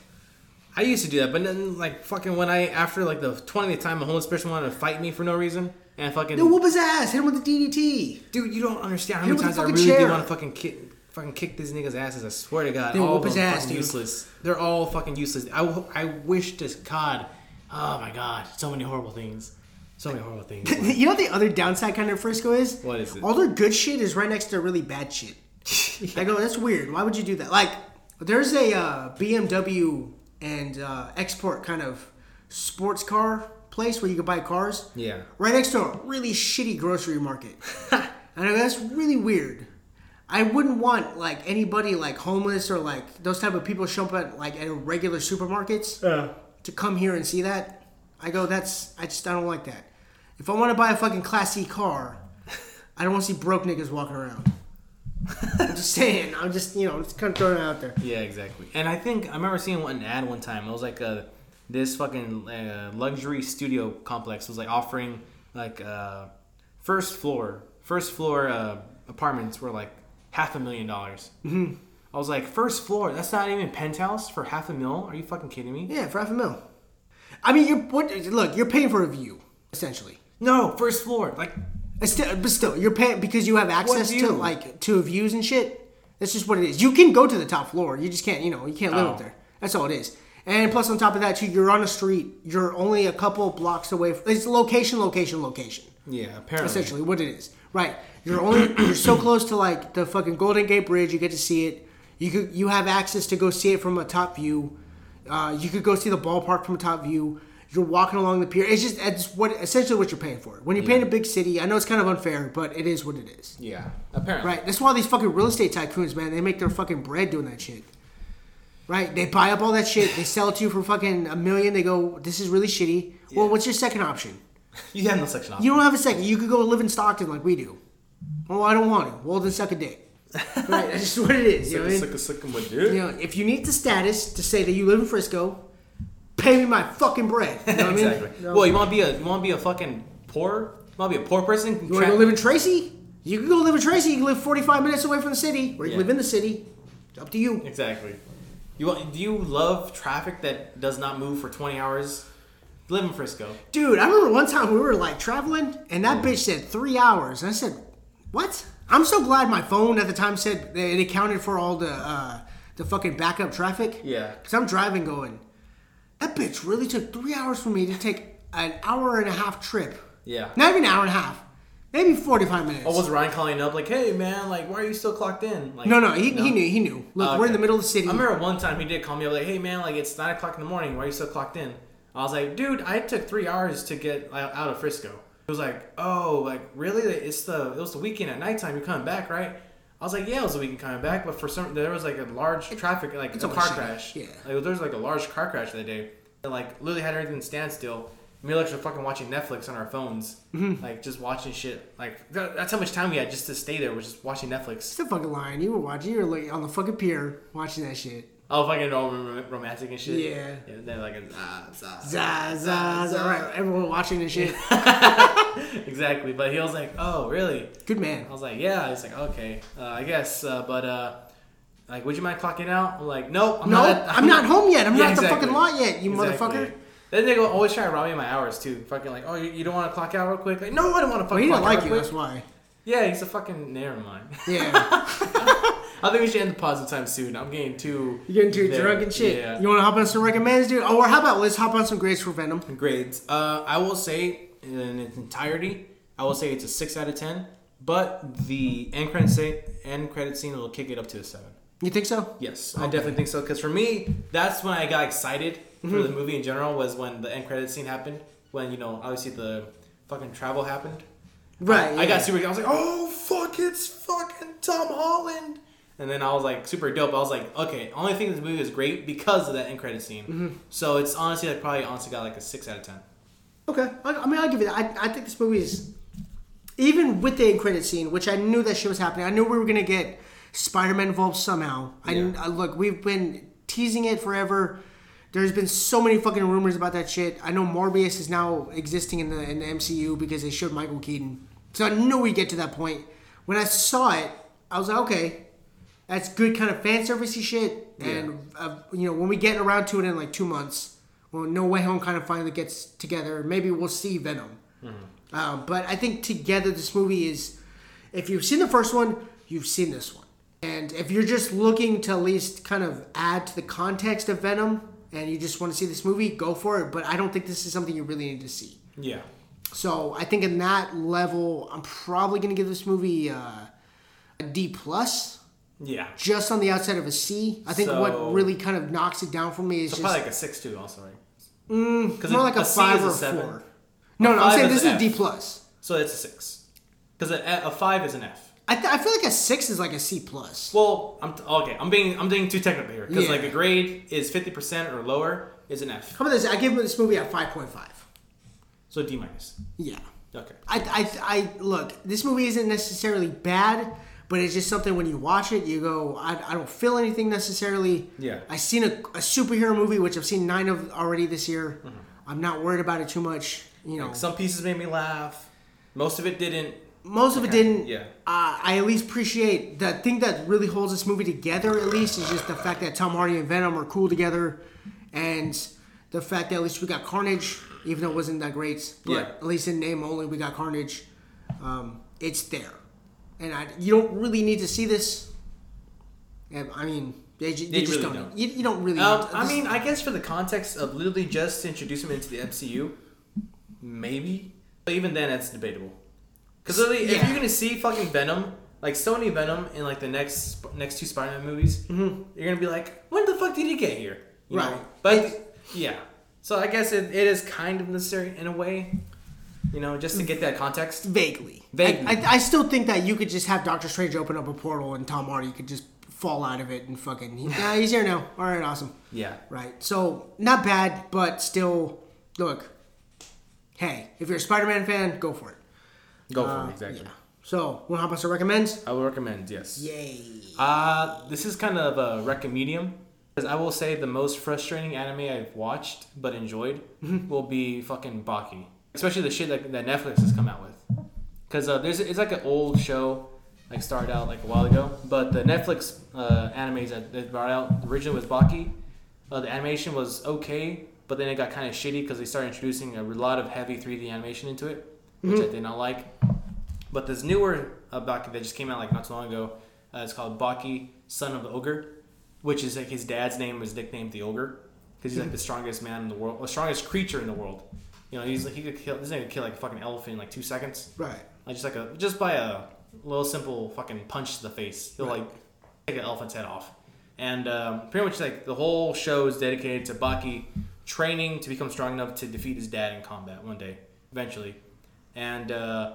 I used to do that, but then like fucking when I after like the twentieth time a homeless person wanted to fight me for no reason, and fucking. Dude, whoop his ass. Hit him with the DDT. Dude, you don't understand how Hit many times I really chair. do want to fucking kick, fucking kick these niggas' asses. I swear to God, Dude, all whoop of his them ass, useless. They're all fucking useless. I, I wish to God. Oh my God, so many horrible things. So many horrible things. you know what the other downside kind of Frisco is? What is it? All their good shit is right next to really bad shit. I go, that's weird. Why would you do that? Like, there's a uh, BMW and uh, export kind of sports car place where you can buy cars. Yeah. Right next to a really shitty grocery market. and I go, that's really weird. I wouldn't want like anybody like homeless or like those type of people show up at like at regular supermarkets to come here and see that. I go, that's I just I don't like that. If I want to buy a fucking classy car, I don't want to see broke niggas walking around. I'm just saying. I'm just you know just kind of throwing it out there. Yeah, exactly. And I think I remember seeing one ad one time. It was like a this fucking uh, luxury studio complex was like offering like uh, first floor first floor uh, apartments were like half a million dollars. Mm-hmm. I was like, first floor? That's not even penthouse for half a mil? Are you fucking kidding me? Yeah, for half a mil. I mean, you're what? Look, you're paying for a view essentially. No, first floor. Like, still, but still, you're paying because you have access to like to views and shit. That's just what it is. You can go to the top floor. You just can't, you know, you can't live Oh. up there. That's all it is. And plus, on top of that, too, you're on a street. You're only a couple blocks away. From, it's location, location, location. yeah, apparently. Essentially, what it is. Right. You're only you're so close to like the fucking Golden Gate Bridge. You get to see it. You could you have access to go see it from a top view. Uh, you could go see the ballpark from a top view. You're walking along the pier. It's just it's what essentially what you're paying for. When you're paying a big city, I know it's kind of unfair, but it is what it is. Yeah, apparently. Right. That's why these fucking real estate tycoons, man, they make their fucking bread doing that shit. Right. They buy up all that shit. They sell it to you for fucking a million. They go, this is really shitty. Well, what's your second option? You have no second option. You don't have a second. You could go live in Stockton like we do. Well, I don't want to. Well, then suck a dick. Right. That's just what it is. You know what I mean? Suck a my dick. You know, if you need the status to say that you live in Frisco, pay me my fucking bread. You know what I mean? exactly. No. Well, you want to be a you want to be a fucking poor? You want to be a poor person? You want to go live in Tracy? You can go live in Tracy. You can live 45 minutes away from the city, or you Yeah. can live in the city. It's up to you. Exactly. You want? Do you love traffic that does not move for twenty hours? Live in Frisco. Dude, I remember one time we were like traveling, and that bitch said three hours. And I said, "What?" I'm so glad my phone at the time said it accounted for all the uh, the fucking backup traffic. Yeah. Cause I'm driving, going, that bitch really took three hours for me to take an hour and a half trip. Yeah. Not even an hour and a half, maybe 45 minutes. What was Ryan calling up like, "Hey man, like, why are you still clocked in?" Like, no, no, he, he knew. He knew. Look, Oh, we're in the middle of the city. I remember one time he did call me up like, "Hey man, like it's nine o'clock in the morning. Why are you still clocked in?" I was like, "Dude, I took three hours to get out out of Frisco." He was like, "Oh, like really? It's the it was the weekend at nighttime. You're coming back, right?" I was like, "Yeah, it was the weekend coming back, but for some there was like a large traffic, like It's a car crash. Yeah. like there was like a large car crash that day. And, like literally had everything standstill. Me and Alex were fucking watching Netflix on our phones, Mm-hmm. like just watching shit. Like that's how much time we had just to stay there. We're just watching Netflix. Still fucking lying. You were watching. You were like on the fucking pier watching that shit. Oh, fucking all romantic and shit. Yeah. Yeah, they're like, a. Zah, zah, zah. Right. Everyone watching this shit. exactly. But he was like, oh, really? Good man. I was like, yeah. He's like, okay, uh, I guess. Uh, but uh, like, would you mind clocking out? I'm like, nope. I'm No, not. I'm not home yet. I'm Yeah, not at the fucking lot yet, you Exactly. motherfucker. Then they go always try to rob me of my hours too. Fucking like, oh, you, you don't want to clock out real quick? Like, no, I don't want to Well, fucking. he didn't like you. That's why. Yeah, he's a fucking. Never mind. Yeah. I think we should end the pause sometime soon. I'm getting too. You getting too there. drunk and shit. Yeah. You want to hop on some recommends, dude? Oh, or how about let's hop on some grades for Venom? grades. Uh, I will say in its entirety, I will say it's a six out of ten. But the end credit scene, end credit scene will kick it up to a seven. You think so? Yes, I definitely think so. Because for me, that's when I got excited for Mm-hmm. the movie in general. Was when the end credit scene happened. When you know, obviously the fucking travel happened. Right. I got yeah. super. I was like, oh fuck, it's fucking Tom Holland. And then I was like super dope. I was like, okay, only thing this movie is great because of that end credit scene. Mm-hmm. So it's honestly like probably honestly got like a six out of ten. Okay. I, I mean, I'll give it. I, I think this movie is. Even with the end credit scene, which I knew that shit was happening, I knew we were going to get Spider Man involved somehow. I, Yeah. I Look, we've been teasing it forever. There's been so many fucking rumors about that shit. I know Morbius is now existing in the in the MCU because they showed Michael Keaton. So I knew we'd get to that point. When I saw it, I was like, okay, that's good kind of fan servicey shit. And uh, you know, when we get around to it in like two months, when No Way Home kind of finally gets together, maybe we'll see Venom. Um, but I think together this movie is, if you've seen the first one, you've seen this one. And if you're just looking to at least kind of add to the context of Venom and you just want to see this movie, go for it. But I don't think this is something you really need to see. Yeah. So I think in that level, I'm probably going to give this movie uh, a D plus, Yeah. just on the outside of a C. I think So- what really kind of knocks it down for me is So just probably like a six two also, right? Mm, because more like a five or a a seven. four. No, A no, I'm saying is this is a D plus. So it's a six. Because a, a five is an F. I, th- I feel like a six is like a C plus. Well, I'm t- okay. I'm being I'm being too technical here because Yeah. like a grade is fifty percent or lower is an F. How about this? I give this movie a five point five. So D minus. Yeah. Okay. I, I, I look. This movie isn't necessarily bad, but it's just something when you watch it, you go, I, I don't feel anything necessarily. Yeah. I've seen a, a superhero movie, which I've seen nine of already this year. Mm-hmm. I'm not worried about it too much. You know, Some pieces made me laugh. Most of it didn't. most of it didn't. yeah. Uh, I at least appreciate the thing that really holds this movie together. At least is just the fact that Tom Hardy and Venom are cool together, and the fact that at least we got Carnage, even though it wasn't that great. But Yeah. at least in name only, we got Carnage. Um, it's there, and I, you don't really need to see this. Yeah, I mean, they, you you just really don't. don't. You, you don't really. Um, need to- I mean, I guess for the context of literally just to introduce him into the MCU, maybe. But even then, it's debatable. Because literally, if you're gonna see fucking Venom, like Sony Venom in like the next next two Spider-Man movies, you're gonna be like, when the fuck did he get here? You know? Mm-hmm. Right. But yeah. So I guess it, it is kind of necessary in a way, you know, just to get that context. Vaguely. Vaguely. I, I, I still think that you could just have Doctor Strange open up a portal and Tom Hardy could just fall out of it and fucking. Yeah, he's here now. All right, awesome. Yeah. Right. So not bad, but still, look. Hey, if you're a Spider-Man fan, go for it. Go for Uh, it. Exactly. Yeah. So, one hop us to recommend? I would recommend. Yes. Yay. Uh, this is kind of a rec medium. Because I will say the most frustrating anime I've watched but enjoyed will be fucking Baki. Especially the shit that, that Netflix has come out with. Because uh, there's it's like an old show, like started out like a while ago. But the Netflix uh, animes that they brought out originally was Baki. Uh, the animation was okay, but then it got kind of shitty because they started introducing a lot of heavy 3D animation into it, which I did not like. But this newer uh, Baki that just came out like not too long ago, uh, it's called Baki, Son of the Ogre, which is like his dad's name was nicknamed the Ogre because he's like the strongest man in the world, the strongest creature in the world. You know, he's like he could kill this nigga could kill like a fucking elephant in like two seconds, Right. like just like a just by a little simple fucking punch to the face. He'll Right. like take an elephant's head off, and um, pretty much like the whole show is dedicated to Baki training to become strong enough to defeat his dad in combat one day, eventually, and. uh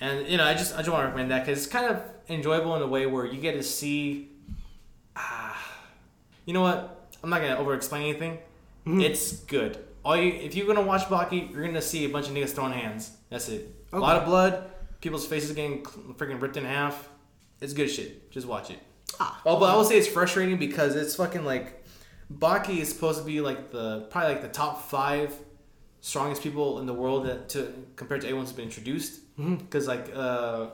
and you know, I just I just want to recommend that because it's kind of enjoyable in a way where you get to see. Ah, you know what? I'm not gonna over explain anything. It's good. All you if you're gonna watch Baki, you're gonna see a bunch of niggas throwing hands. That's it. A lot of blood. People's faces getting freaking ripped in half. It's good shit. Just watch it. Ah. Oh, but I will say it's frustrating because it's fucking like Baki is supposed to be like the probably like the top five strongest people in the world that to compared to anyone who's been introduced. Because like uh,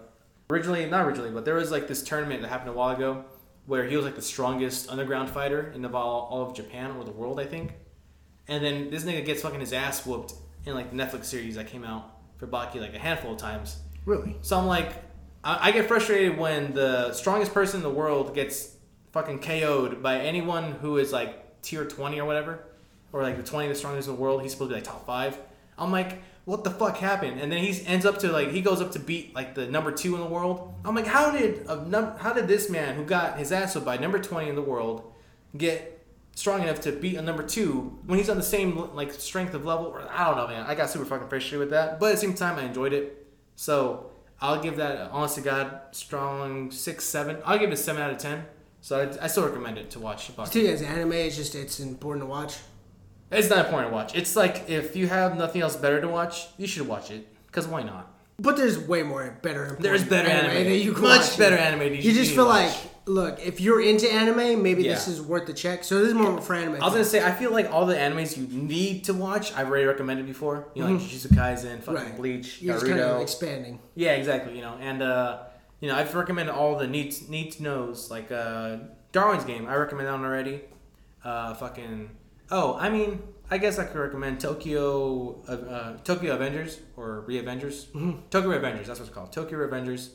originally, not originally, but there was like this tournament that happened a while ago where he was like the strongest underground fighter in the all, all of Japan or the world, I think. And then this nigga gets fucking his ass whooped in like the Netflix series that came out for Baki like a handful of times. Really? So I'm like, I, I get frustrated when the strongest person in the world gets fucking KO'd by anyone who is like tier 20 or whatever, or like the 20 the strongest in the world. He's supposed to be like top five. I'm like, what the fuck happened? And then he ends up to like he goes up to beat like the number two in the world. I'm like, how did a num- how did this man who got his ass whooped by number 20 in the world get strong enough to beat a number two when he's on the same like strength of level? Or I don't know, man. I got super fucking frustrated with that, but at the same time, I enjoyed it. So I'll give that, honest to God, strong six, seven. I'll give it a seven out of ten. So I, I still recommend it to watch. Baki. To you as anime, it's just it's important to watch. It's not important to watch. It's like if you have nothing else better to watch, you should watch it. Cause why not? But there's way more better. There's better anime. that you can Much watch. better anime. You, you just feel like. Look, if you're into anime, maybe this is worth the check. So this is more for anime. I was gonna say I feel like all the animes you need to watch, I've already recommended before. You know, like Jujutsu Kaisen, fucking Mm-hmm. Right. Bleach, You're Naruto. kind of expanding. Yeah, exactly. You know, and uh, you know, I've recommended all the need to knows like uh, Darwin's Game. I recommend that one already. Uh, fucking. Oh, I mean, I guess I could recommend Tokyo uh, uh, Tokyo Avengers or Re-Avengers. Mm-hmm. Tokyo Avengers, that's what it's called. Tokyo Avengers.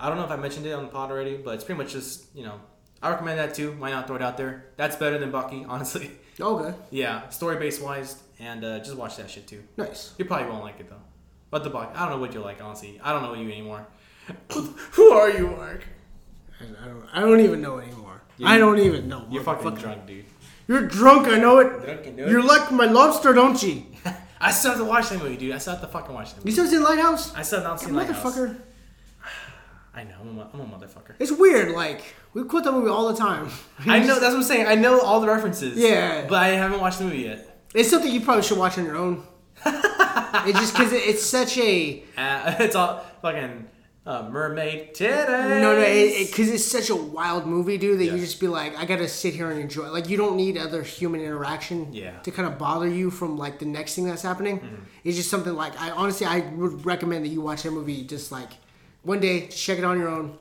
I don't know if I mentioned it on the pod already, but it's pretty much just you know I recommend that too. Why not throw it out there? That's better than Baki, honestly. Okay, yeah, story based wise, and uh, just watch that shit too. nice. You probably won't like it though. But the Baki, I don't know what you like, honestly. I don't know you anymore. Who are you, Mark? I don't. I don't even know anymore. I don't even know. You're fucking motherfucker. drunk, dude. You're drunk. I know it. Drunk, you know it. You're like my lobster, don't you? I still have to watch that movie, dude. I still have to fucking watch that movie. You still seen Lighthouse? I still have not seen Lighthouse. Motherfucker. I know, I'm a, I'm a motherfucker. It's weird. Like we quote that movie all the time. I know, that's what I'm saying. I know all the references. Yeah. But I haven't watched the movie yet. It's something you probably should watch on your own. it's just because it, it's such a Uh, it's all fucking uh, mermaid titties. no no because it's such a wild movie, dude. That Yeah. you just be like, I gotta sit here and enjoy. Like you don't need other human interaction. Yeah. Mm-hmm. To kind of bother you from like the next thing that's happening. It's just something like I honestly I would recommend that you watch that movie just like one day, check it on your own,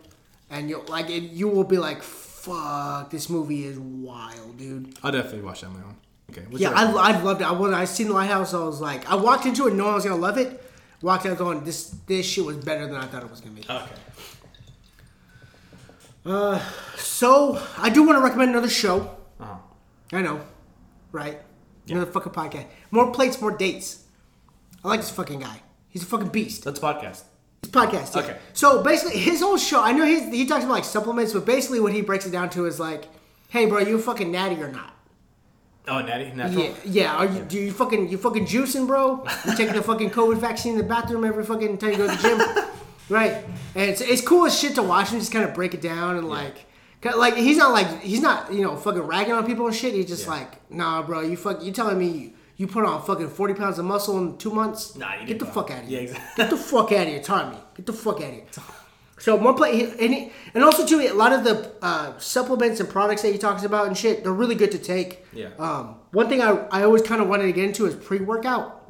and you'll like it. You will be like, fuck, this movie is wild, dude. I'll definitely watch that on my own. Okay. Yeah, I, I loved it. I, when I seen the Lighthouse, I was like, I walked into it knowing I was gonna love it. Walked out going, this this shit was better than I thought it was gonna be. Okay. Uh, So I do want to recommend another show. Uh-huh. I know, right? Another fucking podcast. More plates, more dates. I like this fucking guy. He's a fucking beast. That's a podcast. Podcast. yeah. Okay. So basically, his whole show. I know he's, he talks about like supplements, but basically what he breaks it down to is like, hey, bro, you fucking natty or not? Oh, Natty? Natural? Yeah, yeah. Are you do you fucking you fucking juicing, bro? You taking the fucking COVID vaccine in the bathroom every fucking time you go to the gym, right? And it's, it's cool as shit to watch him just kind of break it down and like, like he's not like he's not you know fucking ragging on people and shit. He's just Yeah. like, nah, bro, you fuck, you telling me you, put on fucking forty pounds of muscle in two months? Nah, you get the not. fuck out of here. Yeah, exactly. Get the fuck out of here, Tommy. Get the fuck out of here. So one play, and, he, and also too, a lot of the uh, supplements and products that he talks about and shit, they're really good to take. Yeah. Um, one thing I, I always kind of wanted to get into is pre workout,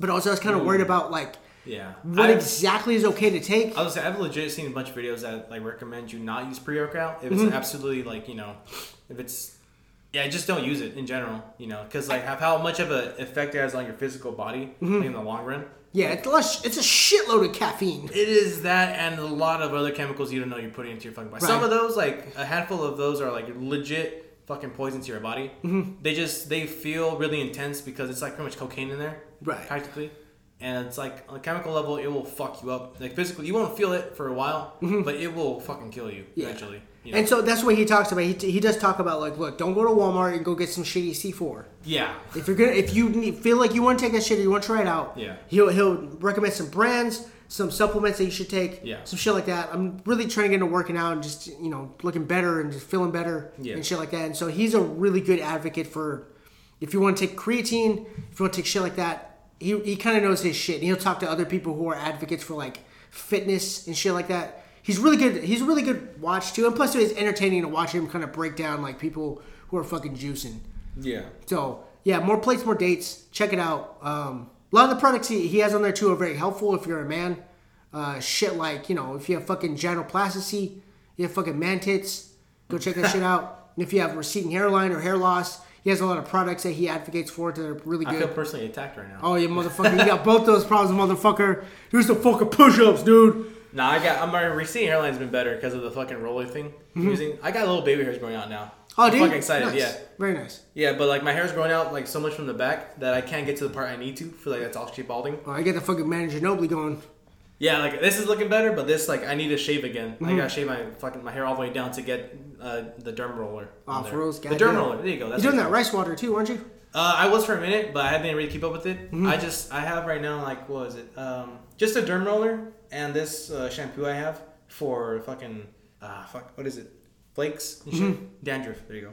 but also I was kind of worried about like Yeah. what I've- exactly is okay to take. I was say I've legit seen a bunch of videos that like recommend you not use pre workout if Mm-hmm. it's absolutely like you know if it's yeah just don't use it in general you know because like have how much of an effect it has on your physical body Mm-hmm. like, in the long run. Yeah, it's less, it's a shitload of caffeine. It is that and a lot of other chemicals you don't know you're putting into your fucking body. Some of those like a handful of those are like legit fucking poison to your body. Mm-hmm. They just they feel really intense because it's like pretty much cocaine in there, Right. Practically. And it's like on a chemical level, it will fuck you up. Like physically, you won't feel it for a while, but it will fucking kill you Mm-hmm. Yeah. eventually. You know? And so that's what he talks about. He, he does talk about like, look, don't go to Walmart and go get some shitty C4. yeah, If you're gonna, if you need, feel like you want to take that shit, or you want to try it out, Yeah. he'll he'll recommend some brands, some supplements that you should take, Yeah. some shit like that. I'm really trying to get into working out and just you know looking better and just feeling better Yeah. and shit like that. And so he's a really good advocate for if you want to take creatine, if you want to take shit like that. He he kind of knows his shit. And he'll talk to other people who are advocates for like fitness and shit like that. He's really good. He's a really good watch too, and plus it's entertaining to watch him kind of break down like people who are fucking juicing. yeah. So yeah, more plates, more dates. Check it out. Um, a lot of the products he, he has on there too are very helpful if you're a man. Uh, shit like you know if you have fucking gynoplasty, you have fucking man tits. Go check that shit out. And if you have receding hairline or hair loss, he has a lot of products that he advocates for that are really good. I feel personally attacked right now. Oh, you motherfucker! You got both those problems, motherfucker. Here's the fucking push-ups, dude. Nah, I got. I'm my receding hairline's been better because of the fucking roller thing I'm using. I got little baby hairs growing out now. Mm-hmm. Oh, I'm dude. fucking excited. Nice. Yeah, very nice. yeah, but like my hair's growing out like so much from the back that I can't get to the part I need to. Feel like that's all straight balding. Oh, I get the fucking manager Nobly going. Yeah, like this is looking better, but this like I need to shave again. Mm-hmm. I gotta shave my fucking my hair all the way down to get uh, the derm roller. Oh, for reals, the derm roller. There you go. That's You're doing that rice water too, aren't you? Uh, I was for a minute, but I didn't really keep up with it. Mm-hmm. I just I have right now like what was it? Um, just a derm roller and this uh, shampoo I have for fucking uh, fuck what is it? Flakes. Mm-hmm. Dandruff. There you go.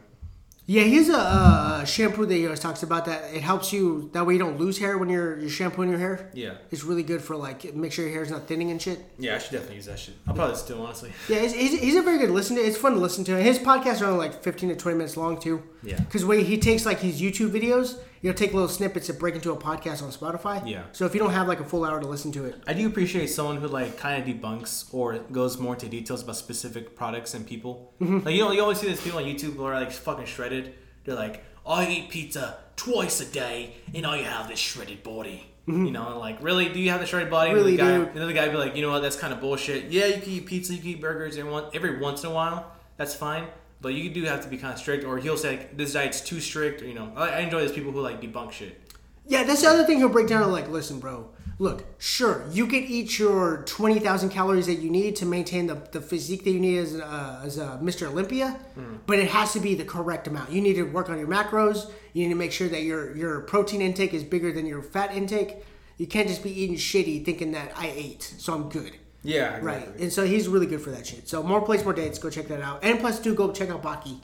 Yeah, here's a, uh shampoo that he always talks about that it helps you that way you don't lose hair when you're you're shampooing your hair. Yeah. It's really good for like make sure your hair's not thinning and shit. Yeah, I should definitely use that shit. I'll probably still honestly. Yeah, he's, he's, he's a very good listen to. It's fun to listen to. His podcasts are only like 15 to 20 minutes long too. Yeah. Because way he takes like his YouTube videos, he'll take little snippets that break into a podcast on Spotify. Yeah. So if you don't have like a full hour to listen to it, I do appreciate someone who like kind of debunks or goes more into details about specific products and people. Mm-hmm. Like you know, you always see these people on YouTube who are like fucking shredded. They're like, I eat pizza twice a day, and I have this shredded body. Mm-hmm. You know, like, really, do you have the shredded body? And the guy. Another guy would be like, you know what, that's kind of bullshit. Yeah, you can eat pizza, you can eat burgers every once in a while. That's fine. But you do have to be kind of strict, or he'll say like, this diet's too strict. Or, you know, I, I enjoy those people who like debunk shit. Yeah, that's the other thing he'll break down. Like, listen, bro. Look, sure, you can eat your twenty thousand calories that you need to maintain the, the physique that you need as uh, as a Mr. Olympia, but it has to be the correct amount. You need to work on your macros. You need to make sure that your your protein intake is bigger than your fat intake. You can't just be eating shitty thinking that I ate, so I'm good. Yeah, Right, and so he's really good for that shit. So more plates, more dates. Go check that out. And plus, two, go check out Baki.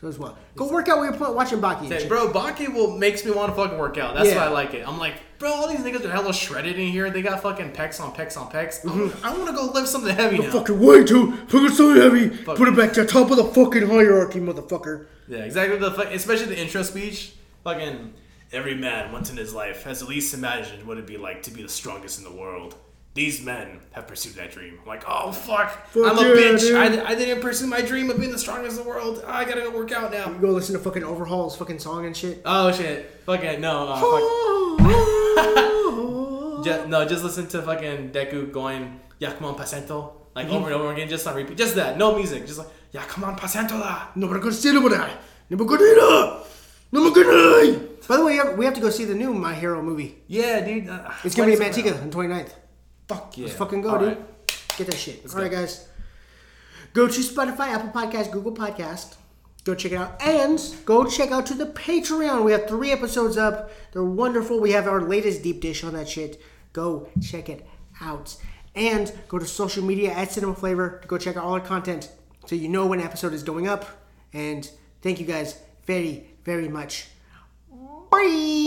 So as well, go work out while you're watching Baki. Say, bro, Baki will makes me want to fucking work out. That's Yeah. why I like it. I'm like, bro, all these niggas are hella shredded in here. They got fucking pecs on pecs on pecs. I'm- mm-hmm. I want to go lift something heavy now. Fucking way too fucking so heavy. Put it back to the top of the fucking hierarchy, motherfucker. Yeah, exactly. The fuck- especially the intro speech. Fucking every man once in his life has at least imagined what it'd be like to be the strongest in the world. These men have pursued that dream. I'm like, oh fuck, Fuck I'm a bitch. dude. I, I didn't pursue my dream of being the strongest in the world. I gotta go work out now. Go listen to fucking Overhaul's fucking song and shit. Oh shit, fucking no, uh, fuck. Just, no, just listen to fucking Deku going Yakuman Pasento like over and over again, just on repeat, just that, no music, just like Yakuman Pasento da. Nobody gonna see that. Nobody gonna Nobody gonna By the way, we have- to go see the new My Hero movie. Yeah, dude. Uh, It's gonna be in when's it Manteca out? on 29th. Fuck yeah. Let's fucking go, All dude. right. Get that shit. Let's All right, go. guys. Go to Spotify, Apple Podcast, Google Podcast. Go check it out. And go check out to the Patreon. We have three episodes up. They're wonderful. We have our latest deep dish on that shit. Go check it out. And go to social media at Cinema Flavor to go check out all our content so you know when an episode is going up. And thank you guys very, very much. Bye.